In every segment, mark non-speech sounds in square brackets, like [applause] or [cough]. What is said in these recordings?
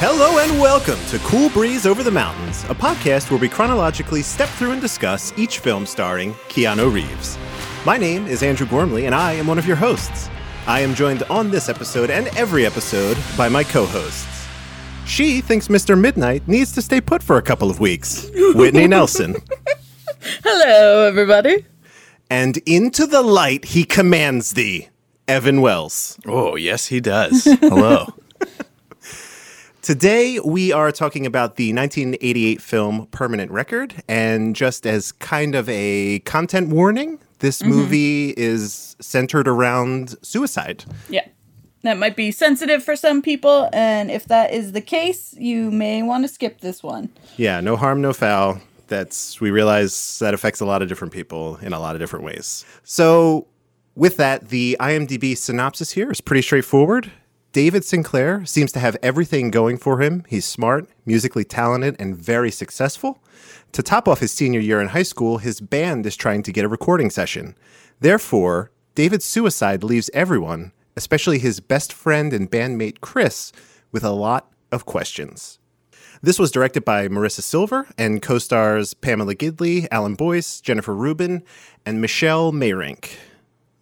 Hello and welcome to Cool Breeze Over the Mountains, a podcast where we chronologically step through and discuss each film starring Keanu Reeves. My name is Andrew Gormley, and I am one of your hosts. I am joined on this episode and every episode by my co hosts. She thinks Mr. Midnight needs to stay put for a couple of weeks, [laughs] Whitney Nelson. Hello, everybody. And into the light he commands thee, Evan Wells. Oh, yes, he does. Hello. [laughs] Today, we are talking about the 1988 film Permanent Record. And just as kind of a content warning, this mm-hmm. movie is centered around suicide. Yeah. That might be sensitive for some people, and if that is the case, you may want to skip this one. Yeah, no harm, no foul. That's, we realize that affects a lot of different people in a lot of different ways. So, with that, the IMDb synopsis here is pretty straightforward. David Sinclair seems to have everything going for him. He's smart, musically talented, and very successful. To top off his senior year in high school, his band is trying to get a recording session. Therefore, David's suicide leaves everyone, especially his best friend and bandmate Chris, with a lot of questions. This was directed by Marisa Silver and co stars Pamela Gidley, Alan Boyce, Jennifer Rubin, and Michelle Meyrink.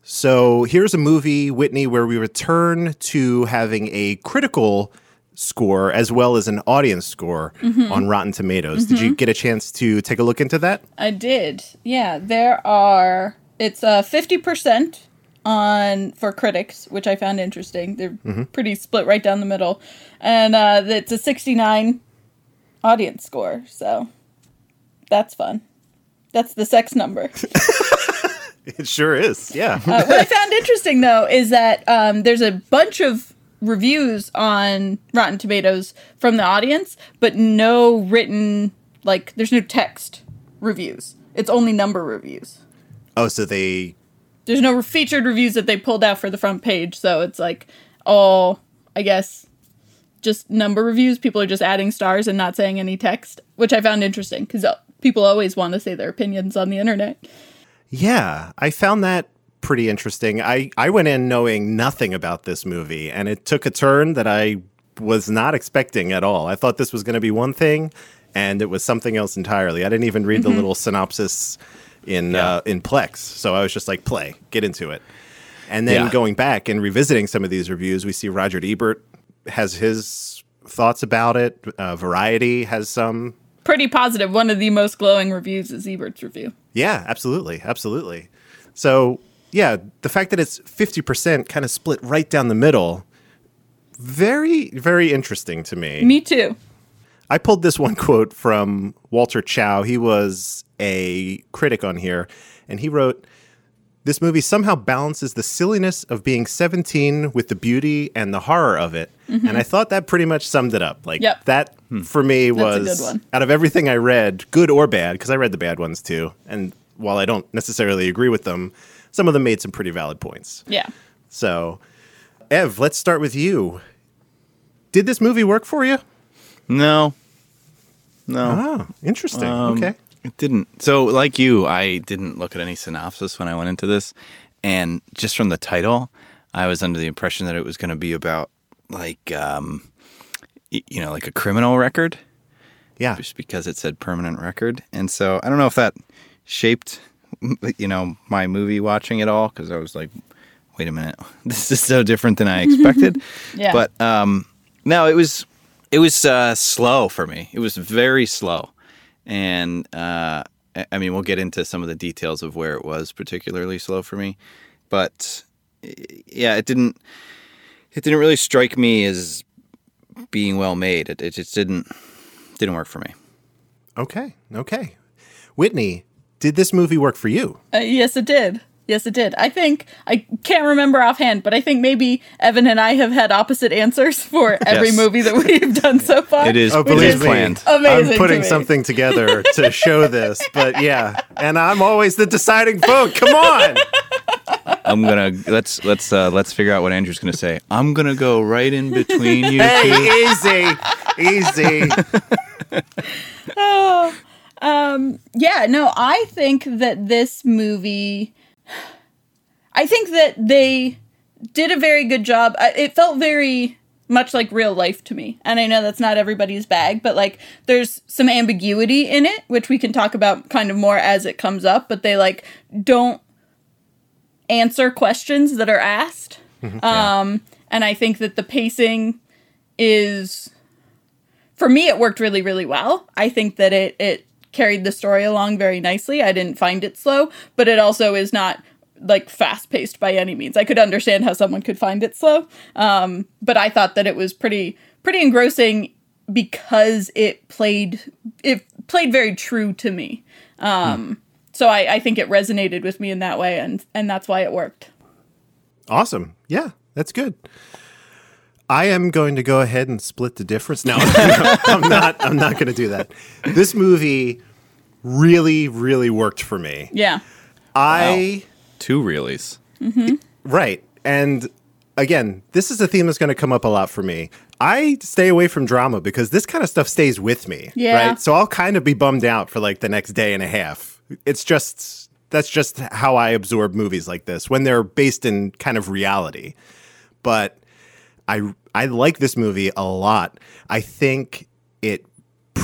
So here's a movie, Whitney, where we return to having a critical score as well as an audience score on Rotten Tomatoes. Did you get a chance to take a look into that? I did. Yeah, there are. It's uh, 50% on for critics, which I found interesting. They're pretty split right down the middle. And uh, it's a 69 audience score, so that's fun. That's the sex number. [laughs] [laughs] It sure is. Yeah. Uh, what I found interesting though is that um, there's a bunch of reviews on Rotten Tomatoes from the audience, but no written like there's no text reviews. It's only number reviews. oh, so they There's no featured reviews that they pulled out for the front page, so it's like all I guess just number reviews. People are just adding stars and not saying any text, which I found interesting because people always want to say their opinions on the internet. Yeah, I found that pretty interesting. I, I went in knowing nothing about this movie, and it took a turn that I was not expecting at all. I thought this was going to be one thing, and it was something else entirely. I didn't even read the little synopsis in uh, in Plex, so I was just like, play, get into it. And then Yeah. going back and revisiting some of these reviews, we see Roger Ebert has his thoughts about it. Uh, Variety has some. Pretty positive. One of the most glowing reviews is Ebert's review. Yeah, absolutely, absolutely. So yeah, the fact that it's fifty percent kind of split right down the middle, very, very interesting to me. Me too. I pulled this one quote from Walter Chaw. He was a critic on here, and he wrote, "This movie somehow balances the silliness of being 17 with the beauty and the horror of it." Mm-hmm. And I thought that pretty much summed it up. Like Yep. that hmm. for me a was good one. out of everything I read, good or bad, because I read the bad ones too. And while I don't necessarily agree with them, some of them made some pretty valid points. Yeah. So, Ev, let's start with you. Did this movie work for you? No. No. Oh, interesting. Um, okay. It didn't. So, like you, I didn't look at any synopsis when I went into this. And just from the title, I was under the impression that it was going to be about, like, um, you know, like a criminal record, Yeah. just because it said permanent record. And so I don't know if that shaped, [laughs] you know, my movie watching at all, because I was like, wait a minute, [laughs] this is so different than I [laughs] expected. Yeah. But um, no, it was it was uh, slow for me. It was very slow, and uh, I- I mean, we'll get into some of the details of where it was particularly slow for me, but yeah, it didn't it didn't really strike me as being well made. It, it just didn't didn't work for me. Okay. Okay. Whitney, did this movie work for you? Uh, yes, it did. Yes, it did. I think I can't remember offhand, but I think maybe Evan and I have had opposite answers [laughs] for every Yes. movie that we've done so far. It is Oh, believe is me, planned. Amazing I'm to putting me. something together to show this, but yeah, and I'm always the deciding vote. Come on. [laughs] I'm gonna let's let's uh, let's figure out what Andrew's gonna say. I'm gonna go right in between you two. Hey, easy, easy. [laughs] Yeah, no, I think that this movie. I think that they did a very good job. It felt very much like real life to me. And I know that's not everybody's bag, but like there's some ambiguity in it, which we can talk about kind of more as it comes up, but they like don't answer questions that are asked. Um, and I think that the pacing is, for me, it worked really, really well. I think that it, it carried the story along very nicely. I didn't find it slow, but it also is not like fast paced by any means. I could understand how someone could find it slow, um, but I thought that it was pretty pretty engrossing because it played it played very true to me. Um, So I, I think it resonated with me in that way, and and that's why it worked. Awesome. Yeah, that's good. I am going to go ahead and split the difference. No, [laughs] I'm not. I'm not going to do that. This movie really, really worked for me. Yeah. I Two reallys. Mm-hmm. right, and again, this is a theme that's going to come up a lot for me. I stay away from drama because this kind of stuff stays with me. Yeah. Right. So I'll kind of be bummed out for like the next day and a half. It's just that's just how I absorb movies like this when they're based in kind of reality. But I I like this movie a lot. I think it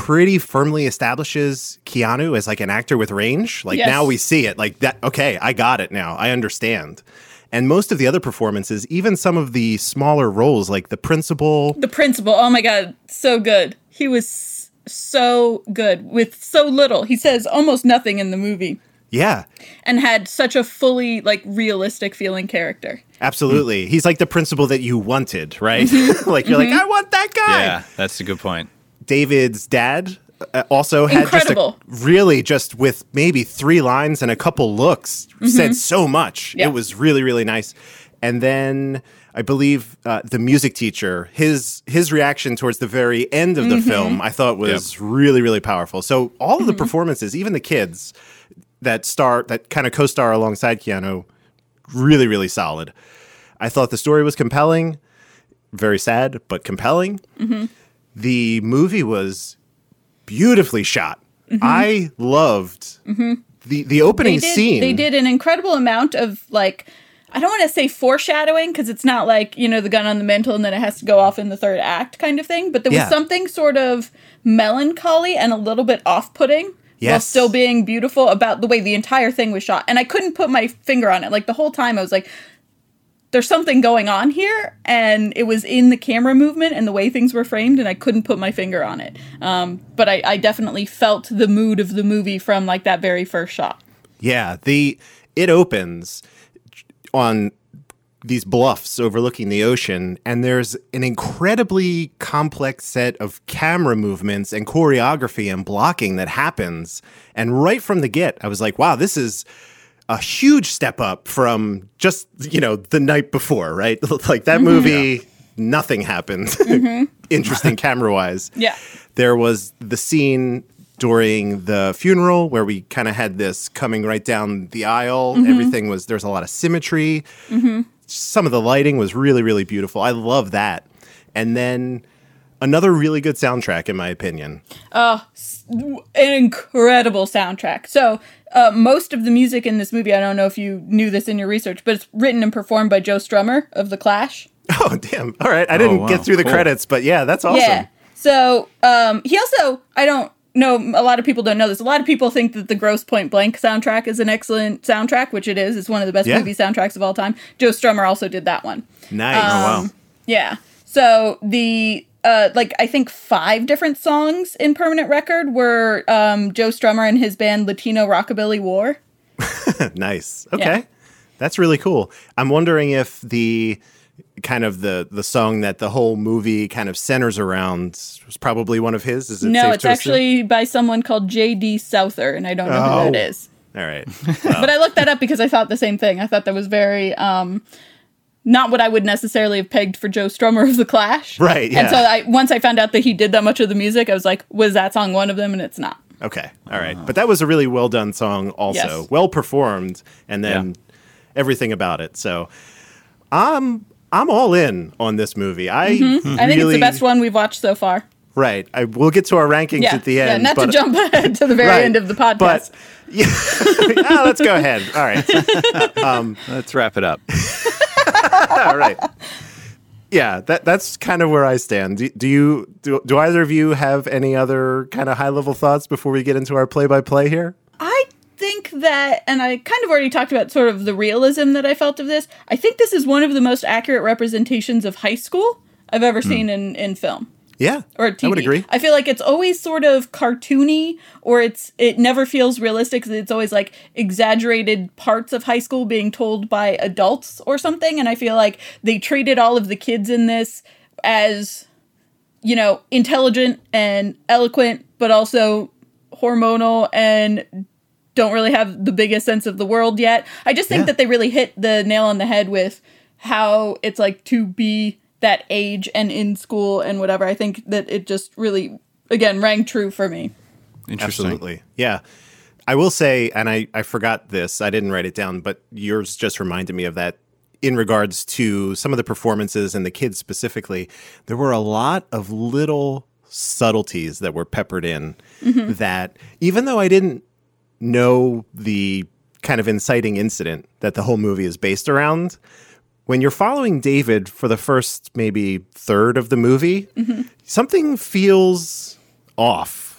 pretty firmly establishes Keanu as like an actor with range. Like Yes. now we see it. Like that okay, I got it now. I understand. And most of the other performances, even some of the smaller roles like the principal, The principal, oh my god, so good. He was so good with so little. He says almost nothing in the movie yeah, and had such a fully like realistic feeling character. absolutely. He's like the principal that you wanted, right? Mm-hmm. [laughs] like you're like, I want that guy. Yeah, that's a good point. David's dad uh, also had Incredible. just a, really just with maybe three lines and a couple looks said so much. Mm-hmm. Yeah. It was really really nice. And then I believe uh, the music teacher his his reaction towards the very end of the Mm-hmm. film I thought was really really powerful. So all of the performances, even the kids that star that kind of co-star alongside Keanu, really really solid. I thought the story was compelling, very sad but compelling the movie was beautifully shot. Mm-hmm. I loved mm-hmm. the the opening They did scene. they did an incredible amount of like I don't want to say foreshadowing because it's not like, you know, the gun on the mantle and then it has to go off in the third act kind of thing, but there Yeah. was something sort of melancholy and a little bit off-putting while still being beautiful about the way the entire thing was shot. And I couldn't put my finger on it. Like the whole time I was like there's something going on here and it was in the camera movement and the way things were framed and i couldn't put my finger on it. Um, but I, I definitely felt the mood of the movie from like that very first shot. Yeah, the it opens on these bluffs overlooking the ocean and there's an incredibly complex set of camera movements and choreography and blocking that happens. And right from the get I was like wow this is a huge step up from just you know the night before right? [laughs] Like that mm-hmm. movie nothing happened. [laughs] Mm-hmm. Interesting camera wise [laughs] yeah. There was the scene during the funeral where we kind of had this coming right down the aisle. Mm-hmm. Everything was there's a lot of symmetry. Some of the lighting was really really beautiful. I love that. And then another really good soundtrack in my opinion. an incredible soundtrack. So, uh, most of the music in this movie, I don't know if you knew this in your research, but it's written and performed by Joe Strummer of The Clash. [laughs] Oh damn! All right, I didn't wow. get through the Cool. credits, but yeah, that's awesome. Yeah. So, um, he also, I don't know, a lot of people don't know this. A lot of people think that the Grosse Pointe Blank soundtrack is an excellent soundtrack, which it is. It's one of the best Yeah. movie soundtracks of all time. Joe Strummer also did that one. Nice. Oh wow. Yeah. So the uh like I think five different songs in Permanent Record were um Joe Strummer and his band Latino Rockabilly War. [laughs] nice. Okay. Yeah. That's really cool. I'm wondering if the kind of the the song that the whole movie kind of centers around was probably one of his. Is it No, it's to assume? actually by someone called J.D. Souther, and I don't know Oh. who that is. All right. [laughs] But I looked that up because I thought the same thing. I thought that was very um not what I would necessarily have pegged for Joe Strummer of the Clash. Right, Yeah. And so. I once I found out that he did that much of the music, I was like, was that song one of them? And it's not. Okay. All right. But that was a really well done song also. Yes. Well performed and then everything about it. So I'm I'm all in on this movie. I I think it's the best one we've watched so far. Right. I we'll get to our rankings Yeah, at the yeah. end. Not but, to jump ahead to the very Right. end of the podcast. But [laughs] yeah, Ah, [laughs] let's go ahead. All right. [laughs] Let's wrap it up. [laughs] All right. yeah, that that's kind of where I stand. Do, do you do, do either of you have any other kind of high level thoughts before we get into our play by play here? I think that, and I kind of already talked about sort of the realism that I felt of this. I think this is one of the most accurate representations of high school I've ever hmm. seen in, in film Yeah, or TV. I would agree. I feel like it's always sort of cartoony, or it's it never feels realistic It's always like exaggerated parts of high school being told by adults or something. And I feel like they treated all of the kids in this as, you know, intelligent and eloquent, but also hormonal and don't really have the biggest sense of the world yet. I just think Yeah. that they really hit the nail on the head with how it's like to be that age and in school and whatever. I think that it just really again rang true for me. Interesting. Absolutely. Yeah. I will say, and I, I forgot this, I didn't write it down, but yours just reminded me of that in regards to some of the performances and the kids specifically. There were a lot of little subtleties that were peppered in mm-hmm. that, even though I didn't know the kind of inciting incident that the whole movie is based around, when you're following David for the first maybe third of the movie, something feels off.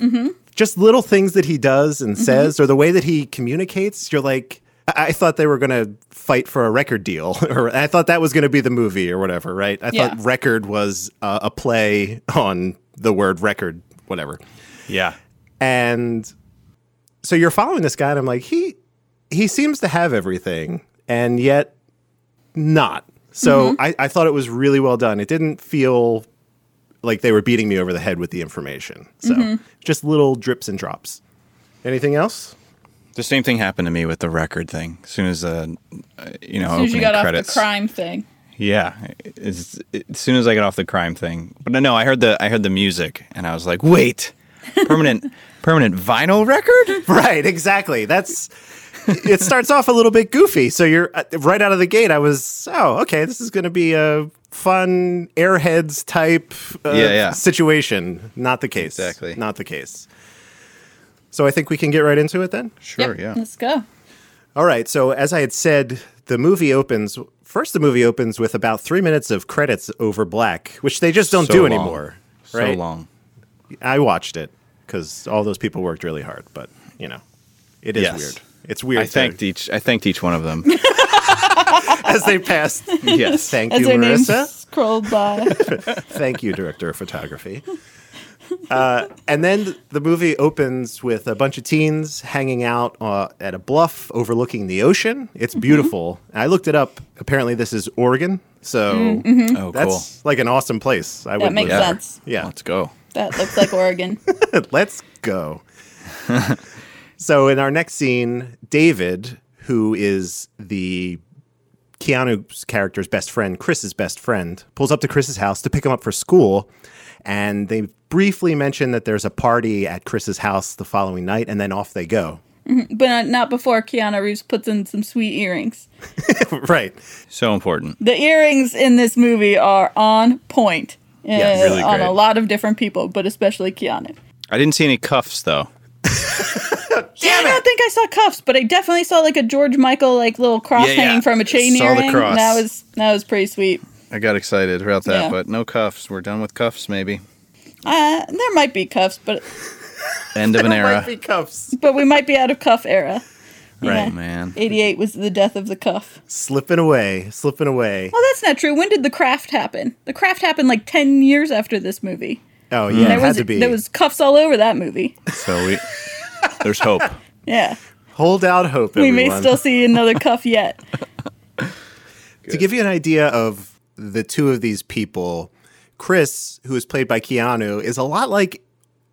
Just little things that he does and says, or the way that he communicates, you're like, I, I thought they were going to fight for a record deal, [laughs] or I thought that was going to be the movie or whatever, right? I Yeah. thought record was uh, a play on the word record, whatever. Yeah. And so you're following this guy, and I'm like, he he seems to have everything, and yet not. So I, I thought it was really well done. It didn't feel like they were beating me over the head with the information. So just little drips and drops. Anything else? The same thing happened to me with the record thing. As soon as uh, uh, you know, As soon as you got credits. off the crime thing. Yeah, it's, as soon as I got off the crime thing. But no, I heard the I heard the music, and I was like, wait, permanent [laughs] permanent vinyl record? Right, exactly. That's it starts off a little bit goofy. So you're uh, right out of the gate. I was, oh, okay, this is going to be a fun Airheads type uh, Yeah, yeah. situation. Not the case. Exactly. Not the case. So I think we can get right into it then. Sure, Yep, yeah. Let's go. All right. So as I had said, the movie opens. First, the movie opens with about three minutes of credits over black, which they just don't So do long. anymore. So long. I watched it because all those people worked really hard, but you know, it is Yes. weird. It's weird. I to- thanked each I thanked each one of them. [laughs] as they passed. yes. Thank As you, their names Marisa. scrolled by. [laughs] Thank you, director of photography. Uh, and then the movie opens with a bunch of teens hanging out uh, at a bluff overlooking the ocean. It's beautiful. I looked it up. Apparently, this is Oregon. So Oh, cool. that's like an awesome place. I would makes live there. sense. Yeah. Let's go. that looks like Oregon. [laughs] Let's go. So in our next scene, David, who is the Keanu's character's best friend, Chris's best friend, pulls up to Chris's house to pick him up for school. And they briefly mention that there's a party at Chris's house the following night, and then off they go. [laughs] but not before Keanu Reeves puts in some sweet earrings. [laughs] right. So important. The earrings in this movie are on point. Yes, uh, really on great. a lot of different people, but especially Keanu. I didn't see any cuffs though. [laughs] Yeah, I don't think I saw cuffs, but I definitely saw like a George Michael like little cross Yeah, yeah. hanging from a chain Saw the earring. cross. That was that was pretty sweet. I got excited about that, Yeah. but no cuffs. We're done with cuffs, maybe. Uh, there might be cuffs, but [laughs] End of an era. Might be cuffs. [laughs] but we might be out of cuff era. Right, man. 88 was the death of the cuff. Slipping away, slipping away. Well, that's not true. When did the craft happen? The craft happened like 10 years after this movie. Oh, yeah, There it had was to be. there was cuffs all over that movie. So we [laughs] there's hope. Yeah. Hold out hope, We may still see another cuff yet. [laughs] To give you an idea of the two of these people, Chris, who is played by Keanu, is a lot like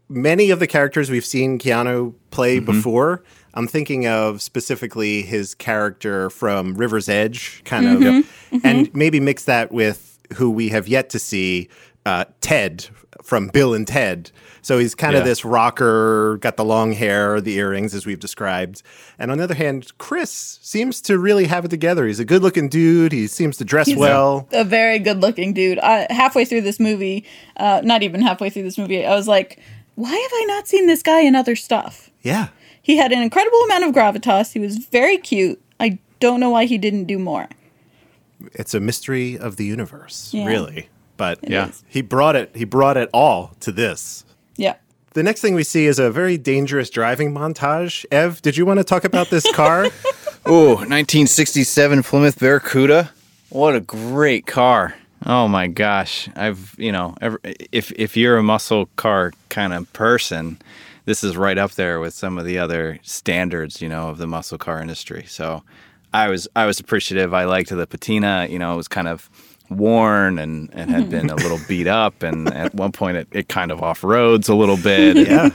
many of the characters we've seen Keanu play mm-hmm. before. I'm thinking of specifically his character from River's Edge, kind of, mm-hmm. and mm-hmm. maybe mix that with who we have yet to see, uh, Ted from Bill and Ted. So he's kind of this rocker, got the long hair, the earrings, as we've described. And on the other hand, Chris seems to really have it together. He's a good looking dude. He seems to dress He's a- well. A, very good looking dude. I, halfway through this movie, uh, not even halfway through this movie, I was like, why have I not seen this guy in other stuff? Yeah. He had an incredible amount of gravitas. He was very cute. I don't know why he didn't do more. it's a mystery of the universe, Yeah. really. But Yeah. is. he brought it. He brought it all to this. Yeah. The next thing we see is a very dangerous driving montage. Ev, did you want to talk about this car? [laughs] Ooh, 1967 Plymouth Barracuda. What a great car. Oh my gosh. I've, you know, ever, if if you're a muscle car kind of person, this is right up there with some of the other standards, you know, of the muscle car industry. So, I was I was appreciative. I liked the patina, you know, it was kind of worn and, and had been a little beat up and at one point it, it kind of off roads a little bit. yeah.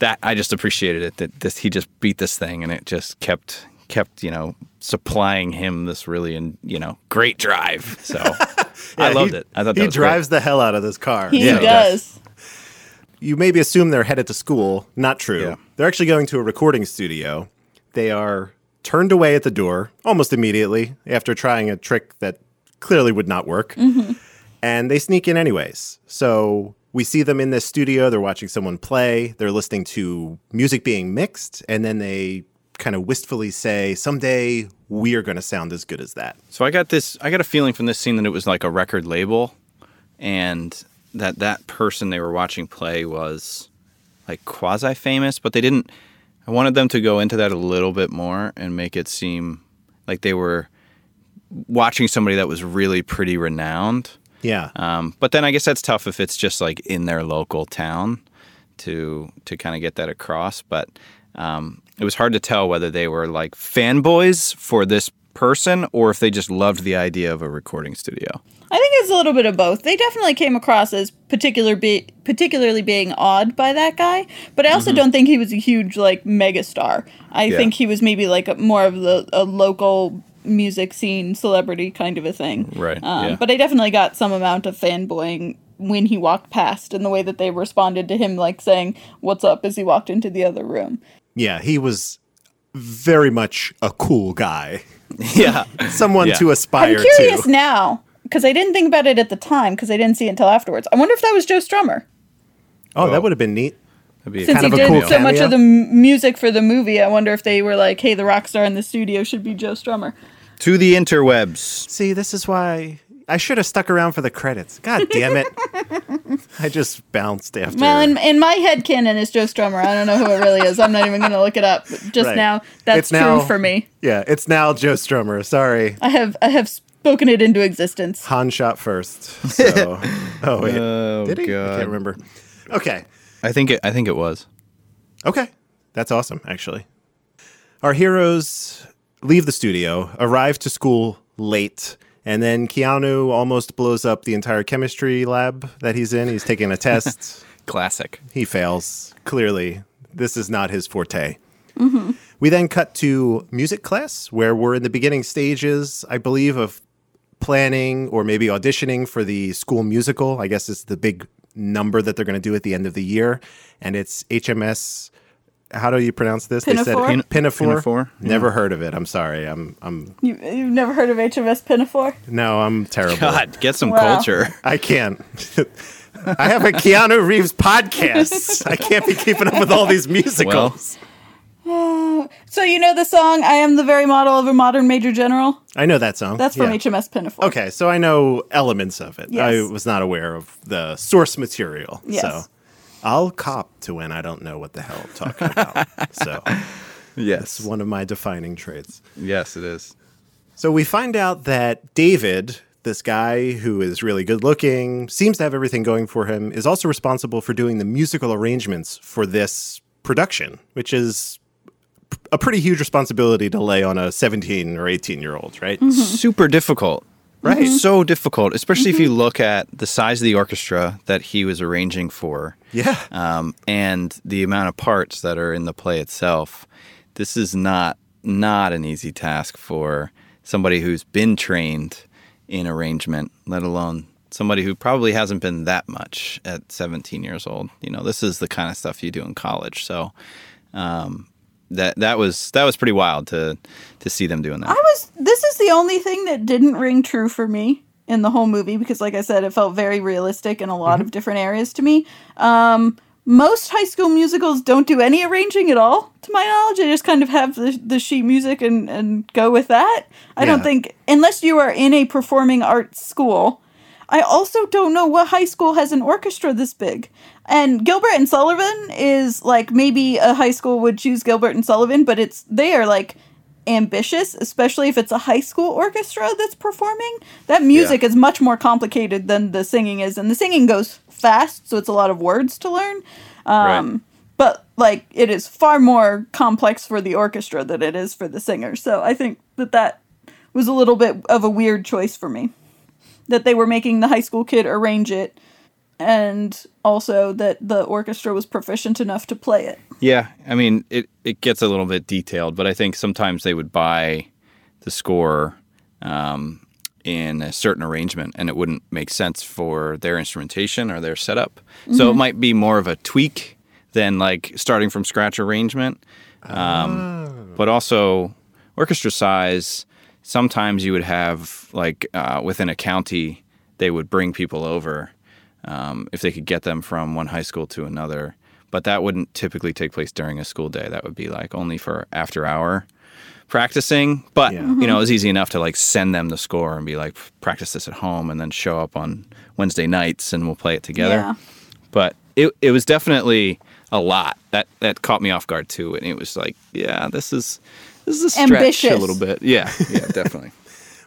that I just appreciated it that this he just beat this thing and it just kept kept you know supplying him this really and you know great drive. So [laughs] I loved he- it. I thought that he was great. drives the hell out of this car. He Yeah, does. You maybe assume they're headed to school. Not true. Yeah. They're actually going to a recording studio. They are turned away at the door almost immediately after trying a trick that clearly would not work. Mm-hmm. And they sneak in anyways. So we see them in this studio. They're watching someone play. They're listening to music being mixed. And then they kind of wistfully say, Someday we are going to sound as good as that. So I got this. I got a feeling from this scene that it was like a record label, and that that person they were watching play was like quasi famous, but they didn't. I wanted them to go into that a little bit more and make it seem like they were watching somebody that was really pretty renowned. Yeah. Um, but then I guess that's tough if it's just like in their local town to to kind of get that across. But um, it was hard to tell whether they were like fanboys for this person or if they just loved the idea of a recording studio. I think it's a little bit of both. They definitely came across as particular be- particularly being awed by that guy, but I also don't think he was a huge like megastar. I Yeah. think he was maybe like a, more of the a local music scene celebrity kind of a thing. Right, Um, yeah. But I definitely got some amount of fanboying when he walked past and the way that they responded to him like saying what's up as he walked into the other room. Yeah. He was very much a cool guy. [laughs] yeah. Someone Yeah. to aspire to. I'm curious to. now because I didn't think about it at the time because I didn't see it until afterwards. I wonder if that was Joe Strummer. Oh, Oh. that would have been neat. That'd be Since Kind he of a did cool so much of the m- music for the movie, I wonder if they were like, "Hey, the rock star in the studio should be Joe Strummer." To the interwebs. See, this is why I should have stuck around for the credits. God damn it. [laughs] I just bounced after. Well, in, in my head canon is Joe Strummer. I don't know who it really is. I'm not even going to look it up. Just Right. now, that's It's true now- for me. yeah, it's now Joe Strummer. Sorry. I have I have spoken it into existence. Han shot first. [laughs] So, oh wait, Oh, did he? I can't remember. Okay, I think it. I think it was. okay, that's awesome. Actually, our heroes leave the studio, arrive to school late, and then Keanu almost blows up the entire chemistry lab that he's in. He's taking a [laughs] test. Classic. he fails. Clearly, this is not his forte. Mm-hmm. We then cut to music class, where we're in the beginning stages, I believe, of planning or maybe auditioning for the school musical. I guess it's the big number that they're going to do at the end of the year, and it's HMS. How do you pronounce this? Pinafore? They said Pinafore. Pinafore, Never heard of it. I'm sorry. I'm. I'm. You, you've never heard of HMS Pinafore? No, I'm terrible. God, get some Wow. culture. I can't. [laughs] I have a Keanu Reeves podcast. I can't be keeping up with all these musicals. [sighs] So you know the song "I Am the Very Model of a Modern Major General"? I know that song. That's from Yeah. HMS Pinafore. Okay, so I know elements of it. I was not aware of the source material. Yes. So I'll cop to when I don't know what the hell I'm talking about. so [laughs] Yes. it's one of my defining traits. Yes, it is. So we find out that David, this guy who is really good looking, seems to have everything going for him, is also responsible for doing the musical arrangements for this production, which is a pretty huge responsibility to lay on a 17 or 18 year old, right? Super difficult. Right. So difficult, especially if you look at the size of the orchestra that he was arranging for. Yeah. um, and the amount of parts that are in the play itself, this is not not an easy task for somebody who's been trained in arrangement, let alone somebody who probably hasn't been that much at 17 years old. You know, this is the kind of stuff you do in college. So um, that that was that was pretty wild to to see them doing that. I was. This is the only thing that didn't ring true for me in the whole movie because, like I said, it felt very realistic in a lot of different areas to me. Um, most high school musicals don't do any arranging at all, to my knowledge. They just kind of have the, the sheet music and, and go with that. I don't think, unless you are in a performing arts school, I also don't know what high school has an orchestra this big. And Gilbert and Sullivan is like maybe a high school would choose Gilbert and Sullivan, but it's they are like ambitious, especially if it's a high school orchestra that's performing. That music is much more complicated than the singing is, and the singing goes fast, so it's a lot of words to learn. Um, But like it is far more complex for the orchestra than it is for the singer. So I think that that was a little bit of a weird choice for me. That they were making the high school kid arrange it, and also that the orchestra was proficient enough to play it. Yeah, I mean, it, it gets a little bit detailed, but I think sometimes they would buy the score um, in a certain arrangement and it wouldn't make sense for their instrumentation or their setup. So it might be more of a tweak than like starting from scratch arrangement. Um, But also, orchestra size, sometimes you would have like uh, within a county, they would bring people over um, if they could get them from one high school to another. But that wouldn't typically take place during a school day. That would be like only for after hour practicing. But Yeah. you know, it was easy enough to like send them the score and be like, practice this at home, and then show up on Wednesday nights and we'll play it together. Yeah. But it it was definitely a lot. That that caught me off guard too, and it was like, yeah, this is this is a stretch Ambitious. a little bit. Yeah, yeah, definitely. [laughs]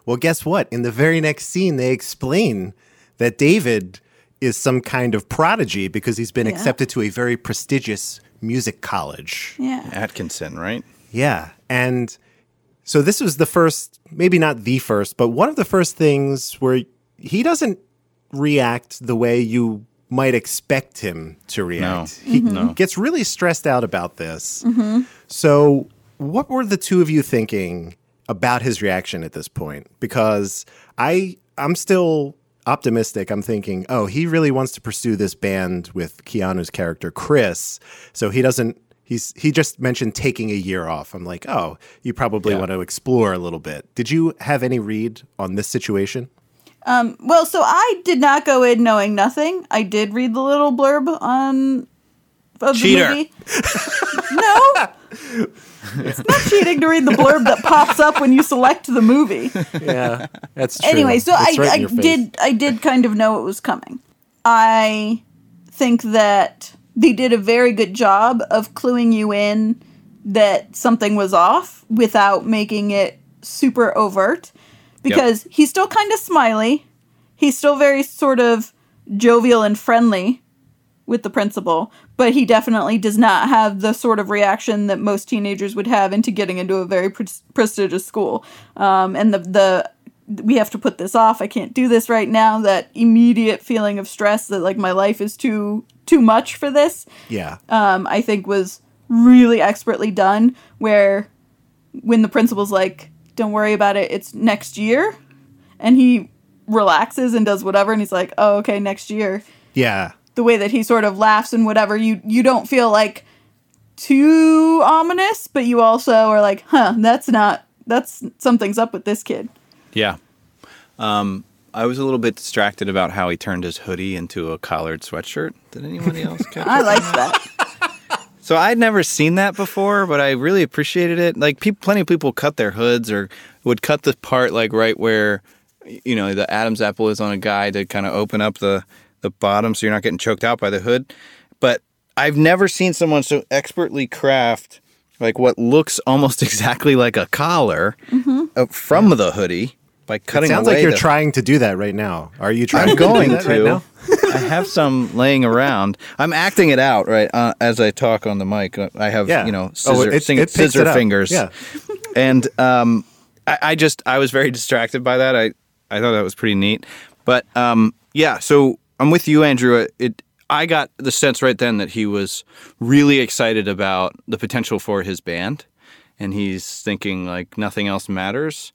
Well, guess what? In the very next scene, they explain that David is some kind of prodigy because he's been Yeah. accepted to a very prestigious music college. Yeah. Atkinson, right? Yeah. And so this was the first, maybe not the first, but one of the first things where he doesn't react the way you might expect him to react. He mm-hmm. gets really stressed out about this. Mm-hmm. So, what were the two of you thinking about his reaction at this point? Because I I'm still optimistic. I'm thinking, oh, he really wants to pursue this band with Keanu's character Chris. So he doesn't he's he just mentioned taking a year off. I'm like, oh, you probably Yeah. want to explore a little bit. Did you have any read on this situation? Um, well, so I did not go in knowing nothing. I did read the little blurb on of Cheater. the movie. [laughs] no. It's not cheating to read the blurb that pops up when you select the movie. Yeah, that's true. Anyway, so I, right in I did I did kind of know it was coming. I think that they did a very good job of cluing you in that something was off without making it super overt because he's still kind of smiley. He's still very sort of jovial and friendly with the principal, but he definitely does not have the sort of reaction that most teenagers would have into getting into a very pre- prestigious school. Um, and the the we have to put this off. I can't do this right now. That immediate feeling of stress that like my life is too too much for this. Yeah. Um, I think was really expertly done. Where when the principal's like, "Don't worry about it. It's next year," and he relaxes and does whatever, and he's like, "Oh, okay, next year." yeah. The way that he sort of laughs and whatever you you don't feel like too ominous but you also are like huh that's not that's something's up with this kid Yeah. Um, I was a little bit distracted about how he turned his hoodie into a collared sweatshirt. Did anybody else catch [laughs] i like that So I'd never seen that before, but I really appreciated it. Like, peop plenty of people cut their hoods or would cut the part like right where, you know, the Adam's apple is on a guy to kind of open up the the bottom so you're not getting choked out by the hood. But I've never seen someone so expertly craft like what looks almost [laughs] exactly like a collar uh, from the hoodie by cutting It Sounds away like you're the- trying to do that right now. Are you trying I'm to do going that right to. now? [laughs] I have some laying around. I'm acting it out right uh, as I talk on the mic. Uh, I have Yeah. you know Oh, scissor, it- sing- it picks scissor it up. fingers. Yeah. [laughs] and um, I, I just I was very distracted by that. I I thought that was pretty neat. But um, yeah, so I'm with you, Andrew. It, it I got the sense right then that he was really excited about the potential for his band, and he's thinking like nothing else matters.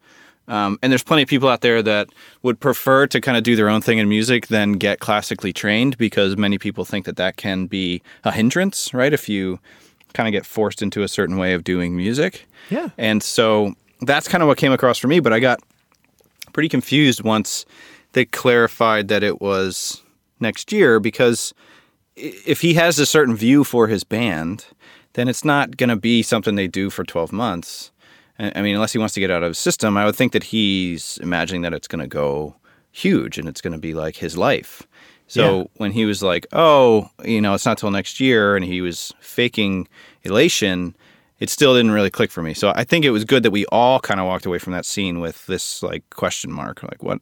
Um, and there's plenty of people out there that would prefer to kind of do their own thing in music than get classically trained because many people think that that can be a hindrance, right? If you kind of get forced into a certain way of doing music. Yeah. And so that's kind of what came across for me, but I got pretty confused once they clarified that it was next year because if he has a certain view for his band, then it's not going to be something they do for 12 months. I mean, unless he wants to get out of his system, I would think that he's imagining that it's going to go huge and it's going to be like his life. So Yeah. when he was like, "Oh, you know, it's not till next year," and he was faking elation, it still didn't really click for me. So I think it was good that we all kind of walked away from that scene with this like question mark, like what,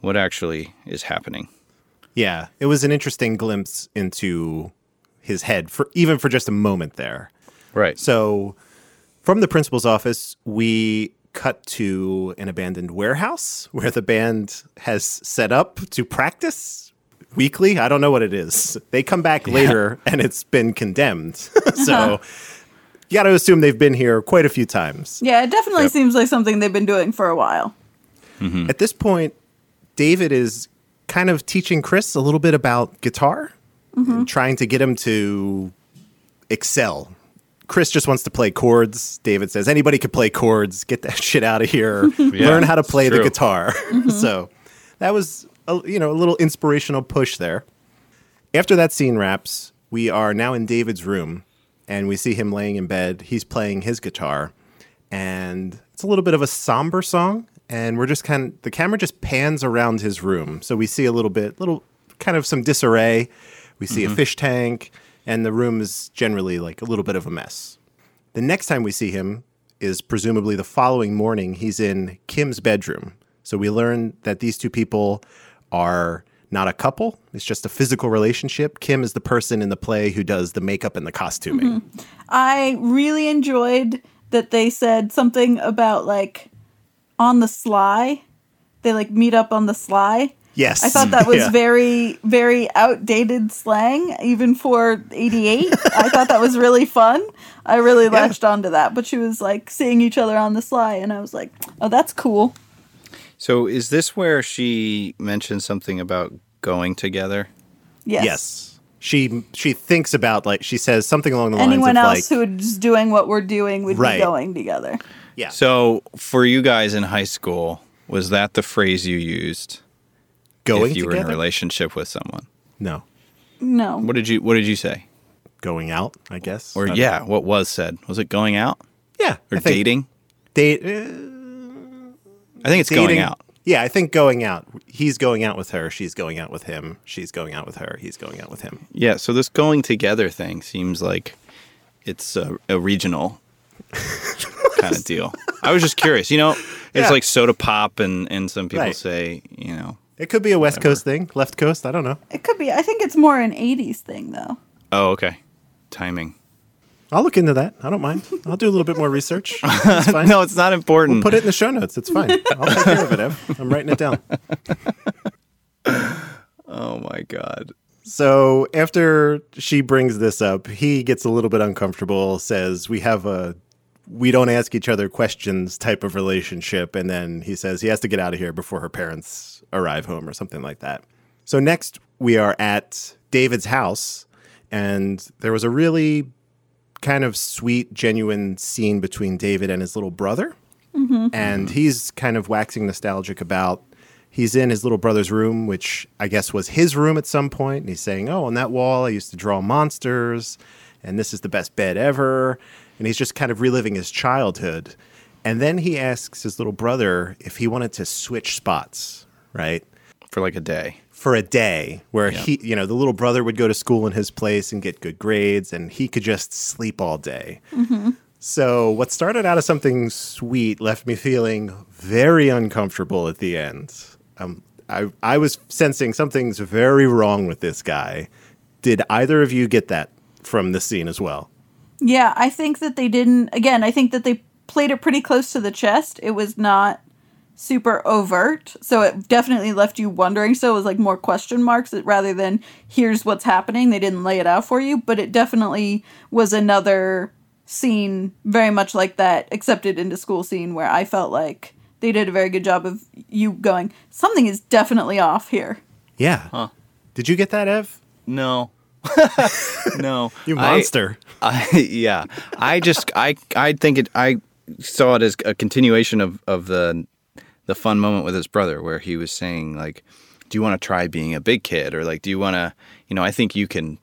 what actually is happening? Yeah, it was an interesting glimpse into his head for even for just a moment there. Right. So, from the principal's office, we cut to an abandoned warehouse [laughs] where the band has set up to practice weekly. I don't know what it is. They come back later and it's been condemned. [laughs] [laughs] so, you got to assume they've been here quite a few times. Yeah, it definitely seems like something they've been doing for a while. Mm-hmm. At this point, David is kind of teaching Chris a little bit about guitar and mm-hmm. trying to get him to excel. Chris just wants to play chords. David says, anybody could play chords. Get that [laughs] shit out of here. [laughs] Learn how to play the guitar. [laughs] Mm-hmm. so that was, a, you know, a little inspirational push there. After that scene wraps, we are now in David's room and we see him laying in bed. He's playing his guitar and it's a little bit of a somber song. And we're just kind of, the camera just pans around his room. So we see a little bit, little kind of some disarray. We see a mm-hmm. fish tank and the room is generally like a little bit of a mess. The next time we see him is presumably the following morning. He's in Kim's bedroom. So we learn that these two people are not a couple, it's just a physical relationship. Kim is the person in the play who does the makeup and the costuming. Mm-hmm. I really enjoyed that they said something about like on the sly. They like meet up on the sly. Yes. I thought that [laughs] was Yeah. very, very outdated slang, even for 88. I thought that was really fun. I really latched onto that. But she was like seeing each other on the sly, and I was like, oh, that's cool. So is this where she mentioned something about going together? Yes. Yes. She she thinks about like she says something along the lines of like Anyone else like who is doing what we're doing would Right. be going together. Yeah. So for you guys in high school, was that the phrase you used going if you were in a relationship with someone? no. No. What did you What did you say? Going out, I guess. Or I don't- yeah, what was said? Was it going out Yeah. or I dating? Date uh, I think it's dating. going out. Yeah, I think going out. He's going out with her, she's going out with him. She's going out with her, he's going out with him. Yeah. So this going together thing seems like it's a, a regional [laughs] kind of deal. I was just curious. You know, [laughs] it's Yeah. like soda pop, and and some people Right. say, you know, It could be a West Coast thing, left coast, I don't know. It could be. I think it's more an 80s thing, though. oh, okay, timing. I'll look into that. I don't mind. I'll do a little bit more research. [laughs] It's fine. No, it's not important. Put it in the show notes. It's fine. I'll take care of it, Ev. I'm writing it down. [laughs] oh my god. So after she brings this up, he gets a little bit uncomfortable, says, We have a we don't ask each other questions type of relationship. And then he says he has to get out of here before her parents arrive home or something like that. So next we are at David's house, and there was a really kind of sweet, genuine scene between David and his little brother. Mm-hmm. And he's kind of waxing nostalgic about he's in his little brother's room, which I guess was his room at some point, and he's saying, "Oh, on that wall, I used to draw monsters, and this is the best bed ever." And he's just kind of reliving his childhood. And then he asks his little brother if he wanted to switch spots, right? For like a day. For a day where Yeah. he, you know, the little brother would go to school in his place and get good grades, and he could just sleep all day. So, what started out as something sweet left me feeling very uncomfortable at the end. Um, I, I was sensing something's very wrong with this guy. Did either of you get that from the scene as well? Yeah, I think that they didn't. Again, I think that they played it pretty close to the chest. It was not super overt, so it definitely left you wondering. So it was like more question marks rather than here's what's happening. They didn't lay it out for you, but it definitely was another scene very much like that accepted into school scene where I felt like they did a very good job of you going something is definitely off here. Yeah. Did you get that, Ev? No. No. [laughs] You monster. [laughs] I, yeah, I just I I think it. I saw it as a continuation of of the the fun moment with his brother, where he was saying like, "Do you want to try being a big kid?" or like, "Do you want to?" You know, I think you can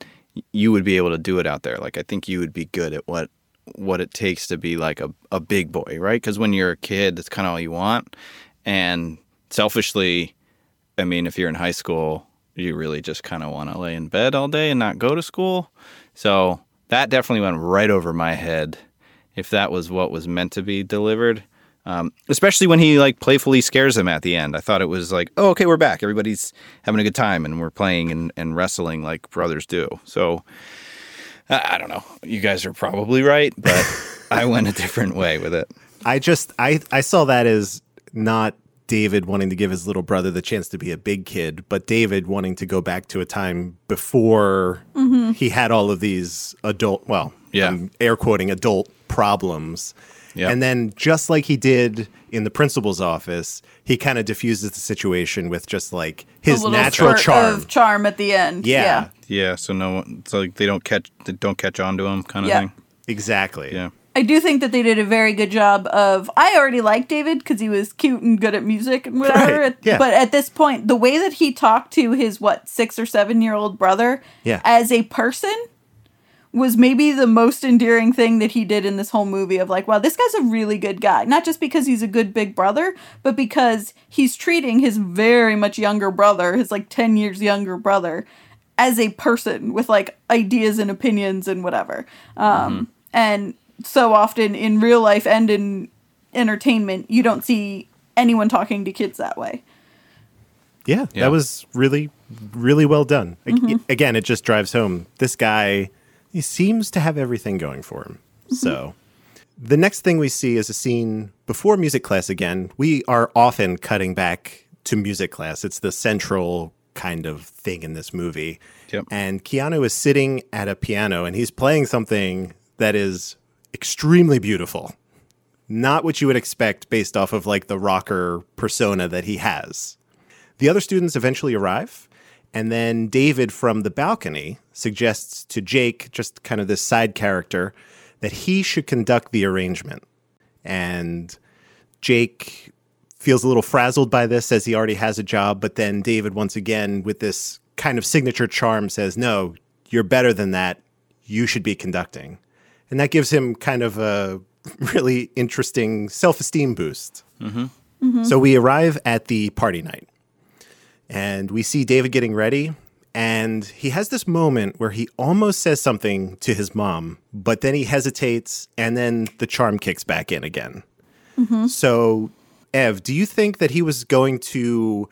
you would be able to do it out there. Like I think you would be good at what what it takes to be like a, a big boy, right? Because when you're a kid, that's kind of all you want. And selfishly, I mean, if you're in high school, you really just kind of want to lay in bed all day and not go to school. So that definitely went right over my head if that was what was meant to be delivered. Um, especially when he like playfully scares them at the end. I thought it was like, oh, okay, we're back. Everybody's having a good time and we're playing and, and wrestling like brothers do. So I, I don't know. You guys are probably right, but [laughs] I went a different way with it. I just I I saw that as not David wanting to give his little brother the chance to be a big kid, but David wanting to go back to a time before mm-hmm. he had all of these adult, well, Yeah. I'm air quoting adult problems. Yeah. And then just like he did in the principal's office, he kind of diffuses the situation with just like his little natural charm. of charm at the end. yeah, yeah. Yeah, so no one, it's like they don't catch, they don't catch on to him, kind of Yeah. thing. exactly. Yeah, I do think that they did a very good job of. I already liked David because he was cute and good at music and whatever. Right, yeah. But at this point, the way that he talked to his what six or seven year old brother, Yeah. as a person, was maybe the most endearing thing that he did in this whole movie. Of like, wow, this guy's a really good guy. Not just because he's a good big brother, but because he's treating his very much younger brother, his like ten years younger brother, as a person with like ideas and opinions and whatever. Um, And so often in real life and in entertainment, you don't see anyone talking to kids that way. Yeah, Yeah. that was really, really well done. Ag- mm-hmm. Again, it just drives home this guy, he seems to have everything going for him. Mm-hmm. So, the next thing we see is a scene before music class again. We are often cutting back to music class, it's the central kind of thing in this movie. Yep. And Keanu is sitting at a piano and he's playing something that is extremely beautiful. Not what you would expect based off of like the rocker persona that he has. The other students eventually arrive, and then David from the balcony suggests to Jake, just kind of this side character, that he should conduct the arrangement. And Jake feels a little frazzled by this, says he already has a job, but then David, once again, with this kind of signature charm, says, No, you're better than that. You should be conducting. And that gives him kind of a really interesting self esteem boost. Mm-hmm. Mm-hmm. So we arrive at the party night and we see David getting ready. And he has this moment where he almost says something to his mom, but then he hesitates, and then the charm kicks back in again. Mm-hmm. So, Ev, do you think that he was going to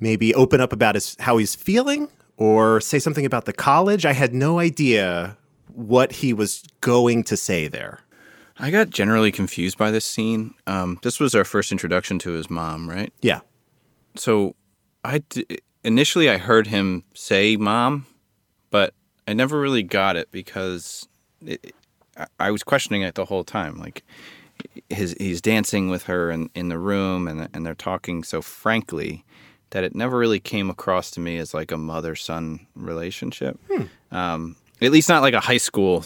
maybe open up about his how he's feeling, or say something about the college? I had no idea what he was going to say there. I got generally confused by this scene. Um, this was our first introduction to his mom, right? Yeah, So I d- initially I heard him say "mom," but I never really got it because it, I- was questioning it the whole time. Like his he's dancing with her in, in the room and and they're talking so frankly that it never really came across to me as like a mother son relationship. Um, at least not like a high school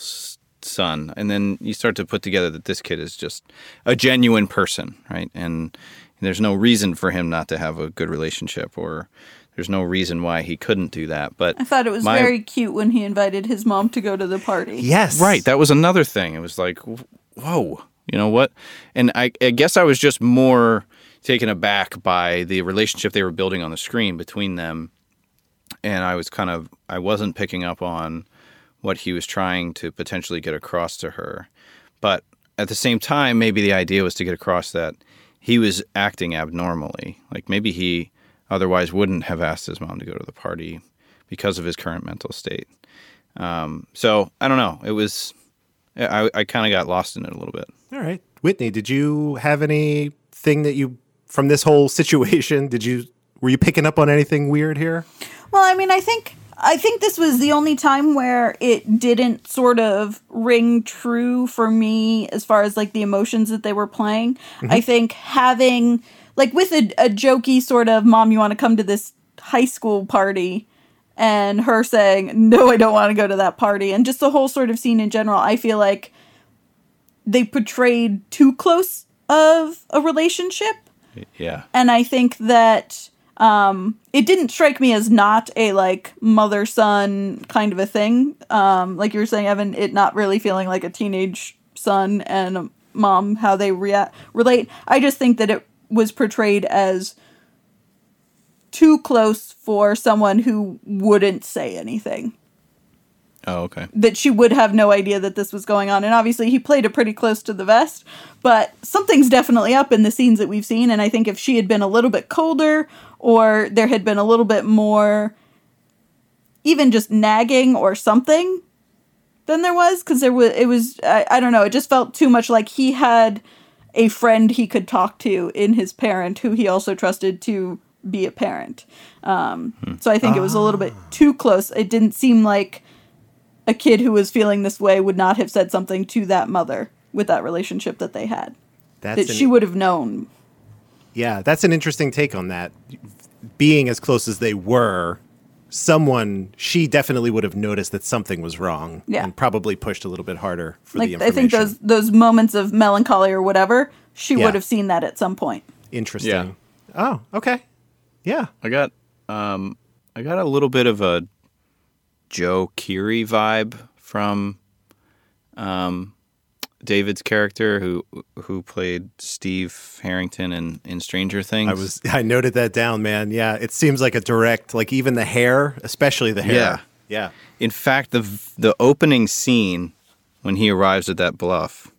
son. And then you start to put together that this kid is just a genuine person, right? And there's no reason for him not to have a good relationship or there's no reason why he couldn't do that. But I thought it was My- very cute when he invited his mom to go to the party. yes, Right. That was another thing. It was like, whoa, you know what? And I, I guess I was just more taken aback by the relationship they were building on the screen between them. And I was kind of, I wasn't picking up on what he was trying to potentially get across to her. But at the same time, maybe the idea was to get across that he was acting abnormally. Like maybe he otherwise wouldn't have asked his mom to go to the party because of his current mental state. Um, so I don't know. It was I, I kind of got lost in it a little bit. All right. Whitney, did you have anything that you from this whole [laughs] situation? Did you were you picking up on anything weird here? Well, I mean, I think I think this was the only time where it didn't sort of ring true for me as far as like the emotions that they were playing. Mm-hmm. I think having like with a, a jokey sort of mom, you want to come to this high school party and her saying, No, I don't want to go to that party, and just the whole sort of scene in general, I feel like they portrayed too close of a relationship Yeah. and I think that Um, it didn't strike me as not a like mother son kind of a thing. Um, like you were saying, Evan, it not really feeling like a teenage son and a mom how they react relate. I just think that it was portrayed as too close for someone who wouldn't say anything Oh, okay. that she would have no idea that this was going on. And obviously, he played it pretty close to the vest, but something's definitely up in the scenes that we've seen. And I think if she had been a little bit colder, or there had been a little bit more, even just nagging or something, than there was, because there was, it was, I, I don't know, it just felt too much like he had a friend he could talk to in his parent who he also trusted to be a parent. Um, So I think it was a little bit too close. It didn't seem like a kid who was feeling this way would not have said something to that mother with that relationship that they had. That's that an- she would have known. Yeah, that's an interesting take on that. Being as close as they were, someone she definitely would have noticed that something was wrong Yeah. and probably pushed a little bit harder for Like the I think those those moments of melancholy or whatever, she Yeah. would have seen that at some point. interesting. Yeah. Oh, okay. Yeah. I got um I got a little bit of a Joe Keery vibe from um David's character who who played Steve Harrington in, in Stranger Things. I was I noted that down, man. Yeah, it seems like a direct like even the hair, especially the hair. Yeah. Yeah. In fact, the the opening scene when he arrives at that bluff,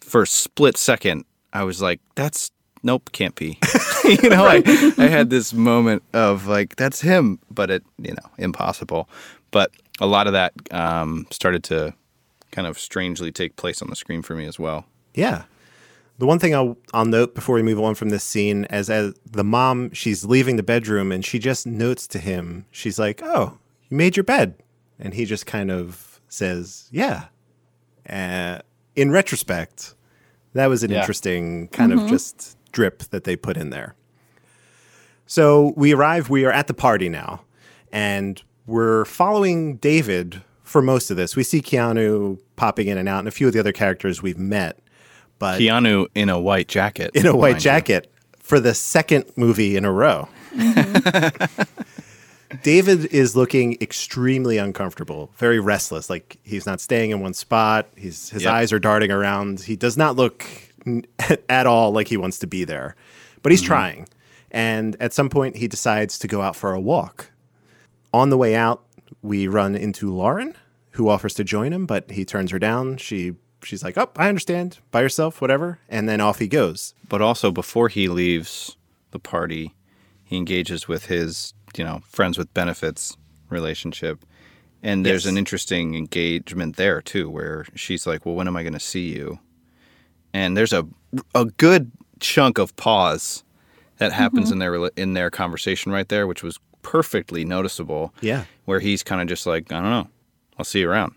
for a split second, I was like, "That's nope, can't be." [laughs] you know, I, I had this moment of like, "That's him," but it, you know, impossible. But a lot of that um, started to kind of strangely take place on the screen for me as well. Yeah. The one thing I'll, I'll note before we move on from this scene as as the mom she's leaving the bedroom and she just notes to him she's like oh you made your bed and he just kind of says yeah uh, in retrospect that was an Yeah. interesting kind of just drip that they put in there so we arrive we are at the party now and we're following david for most of this we see keanu popping in and out and a few of the other characters we've met but Keanu in a white jacket. in a white mind you. jacket for the second movie in a row. Mm-hmm. [laughs] David is looking extremely uncomfortable, very restless. Like he's not staying in one spot. He's his Yep. eyes are darting around. He does not look n- [laughs] at all like he wants to be there, but he's mm-hmm. trying. And at some point, he decides to go out for a walk. On the way out, we run into Lauren, who offers to join him, but he turns her down. She she's like, "Oh, I understand. By yourself, whatever." And then off he goes. But also before he leaves the party, he engages with his, you know, friends with benefits relationship. And there's Yes. an interesting engagement there too, where she's like, "Well, when am I going to see you?" And there's a a good chunk of pause that happens mm-hmm. in their in their conversation right there, which was perfectly noticeable. Yeah. where he's kind of just like, "I don't know, I'll see you around,"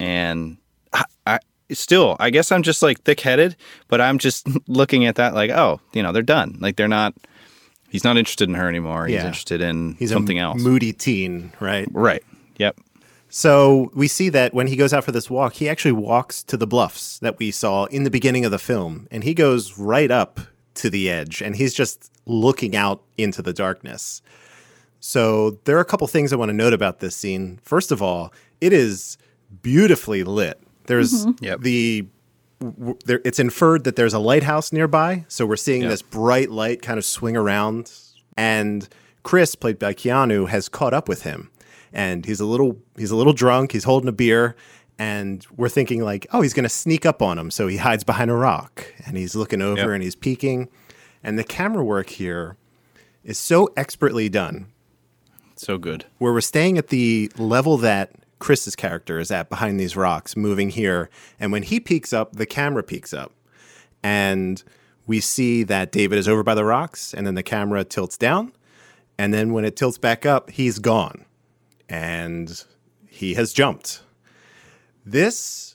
and I, I still, I guess I'm just like thick headed, but I'm just [laughs] looking at that like, oh, you know, they're done. Like they're not. He's not interested in her anymore. He's interested in He's something a else. moody teen, right? Right. Yep. So we see that when he goes out for this walk, he actually walks to the bluffs that we saw in the beginning of the film, and he goes right up to the edge, and he's just looking out into the darkness. So there are a couple things I want to note about this scene. First of all, it is beautifully lit. There's mm-hmm. Yep. the w- there, it's inferred that there's a lighthouse nearby, so we're seeing Yep. this bright light kind of swing around. And Chris, played by Keanu, has caught up with him, and he's a little he's a little drunk. He's holding a beer, and we're thinking like, oh, he's gonna sneak up on him. So he hides behind a rock, and he's looking over Yep. and he's peeking. And the camera work here is so expertly done So good. where we're staying at the level that Chris's character is at behind these rocks, moving here. And when he peeks up, the camera peeks up. And we see that David is over by the rocks, and then the camera tilts down. And then when it tilts back up, he's gone. And he has jumped. This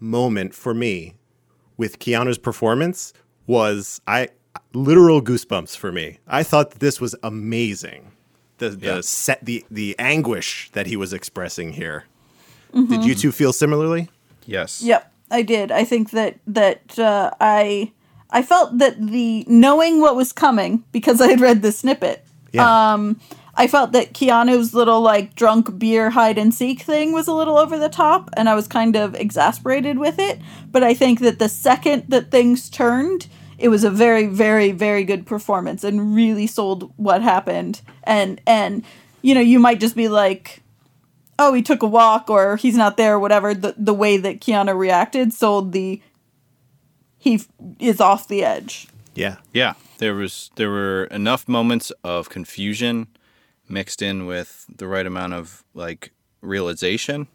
moment for me with Keanu's performance was I literal goosebumps for me. I thought this was amazing. The the Yeah. set the the anguish that he was expressing here. Did you two feel similarly? Yes. Yep, I did. I think that that uh, I I felt that the knowing what was coming because I had read the snippet Yeah. Um, I felt that Keanu's little like drunk beer hide and seek thing was a little over the top, and I was kind of exasperated with it. But I think that the second that things turned, it was a very, very, very good performance and really sold what happened. And and you know, you might just be like, "Oh, he took a walk," or "He's not there," or whatever. The the way that Keanu reacted sold the he f- is off the edge. yeah. Yeah, there was there were enough moments of confusion mixed in with the right amount of like realization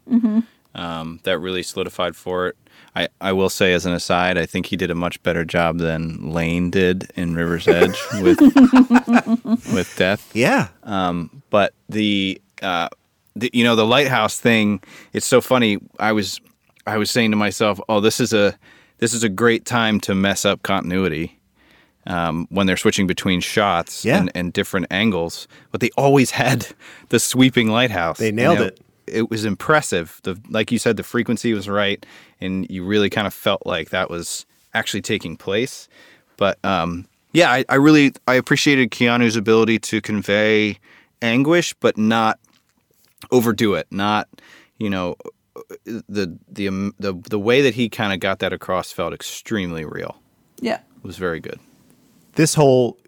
um, that really solidified for it. I, I will say as an aside, I think he did a much better job than Layne did in River's Edge with [laughs] with death. Yeah. But the, uh, the you know the lighthouse thing, it's so funny. I was I was saying to myself, oh, this is a this is a great time to mess up continuity um, when they're switching between shots Yeah. and, and different angles. But they always had [laughs] the sweeping lighthouse. They nailed And it. It was impressive. The like you said, the frequency was right, and you really kind of felt like that was actually taking place. But um, yeah, I, I really I appreciated Keanu's ability to convey anguish, but not overdo it. Not you know the the um, the the way that he kind of got that across felt extremely real. Yeah. It was very good. this whole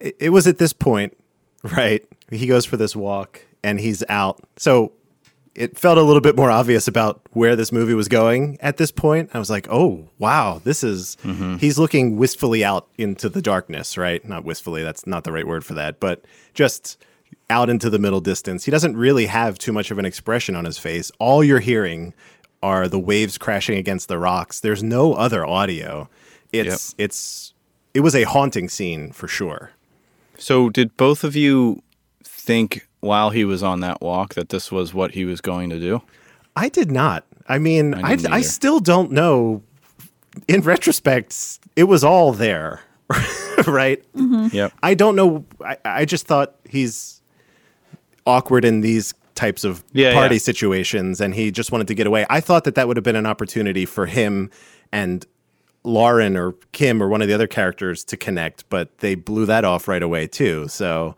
it, it was at this point right he goes for this walk and he's out so it felt a little bit more obvious about where this movie was going at this point. I was like oh wow this is mm-hmm. he's looking wistfully out into the darkness right? Not wistfully that's not the right word for that but just out into the middle distance. He doesn't really have too much of an expression on his face. All you're hearing are the waves crashing against the rocks. There's no other audio. It's it's it was a haunting scene for sure. So, did both of you think while he was on that walk that this was what he was going to do? I did not. I mean, I I, I, still don't know. In retrospect, it was all there, [laughs] right? Mm-hmm. Yep. I don't know. I, I just thought he's awkward in these types of Yeah, party yeah. situations, and he just wanted to get away. I thought that that would have been an opportunity for him and Lauren or Kim or one of the other characters to connect, but they blew that off right away too. So,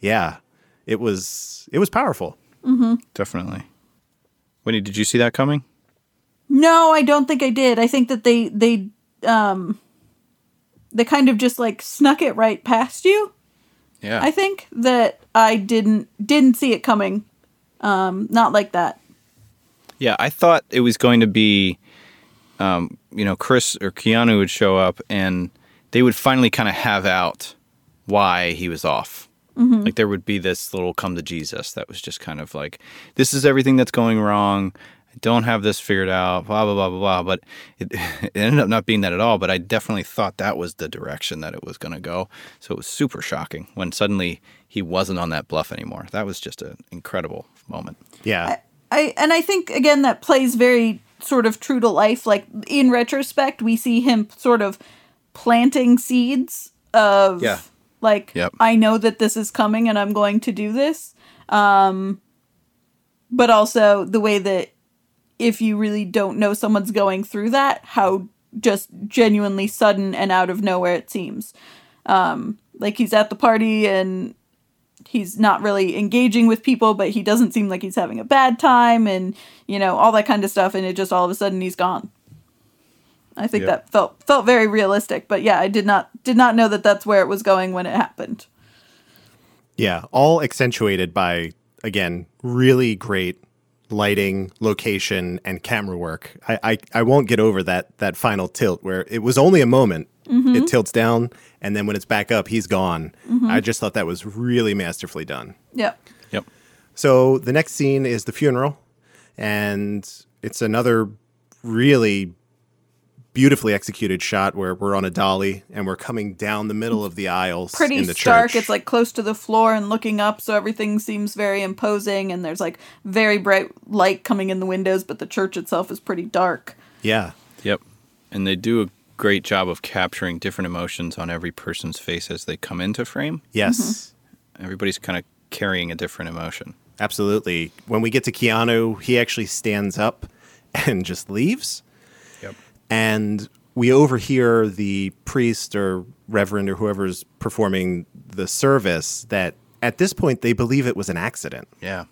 yeah, it was it was powerful. Definitely. Whitney, did you see that coming? No, I don't think I did. I think that they they um they kind of just like snuck it right past you. Yeah. I think that I didn't didn't see it coming. Um not like that. Yeah, I thought it was going to be, um, you know, Chris or Keanu would show up and they would finally kind of have out why he was off. Mm-hmm. Like there would be this little come to Jesus that was just kind of like, this is everything that's going wrong. I don't have this figured out, blah, blah, blah, blah, blah. But it, [laughs] it ended up not being that at all. But I definitely thought that was the direction that it was going to go. So it was super shocking when suddenly he wasn't on that bluff anymore. That was just an incredible moment. Yeah. I and I think again that plays very sort of true to life. Like in retrospect, we see him sort of planting seeds of Yeah. Like Yep. I know that this is coming and I'm going to do this. Um but also the way that if you really don't know someone's going through that, how just genuinely sudden and out of nowhere it seems. Um like he's at the party and he's not really engaging with people, but he doesn't seem like he's having a bad time and, you know, all that kind of stuff and it just all of a sudden he's gone. I think Yep. that felt felt very realistic, but yeah, I did not did not know that that's where it was going when it happened. Yeah, all accentuated by again really great lighting, location, and camera work. I, I, I won't get over that that final tilt where it was only a moment. Mm-hmm. It tilts down, and then when it's back up, he's gone. Mm-hmm. I just thought that was really masterfully done. Yep. Yep. So the next scene is the funeral, and it's another really beautifully executed shot where we're on a dolly and we're coming down the middle of the aisles Pretty in the stark. church. It's like close to the floor and looking up, so everything seems very imposing and there's like very bright light coming in the windows, but the church itself is pretty dark. yeah, Yep. And they do a great job of capturing different emotions on every person's face as they come into frame. yes. Mm-hmm. Everybody's kind of carrying a different emotion. Absolutely. When we get to Keanu, he actually stands up [laughs] and just leaves. And we overhear the priest or reverend or whoever's performing the service that at this point, they believe it was an accident. Yeah.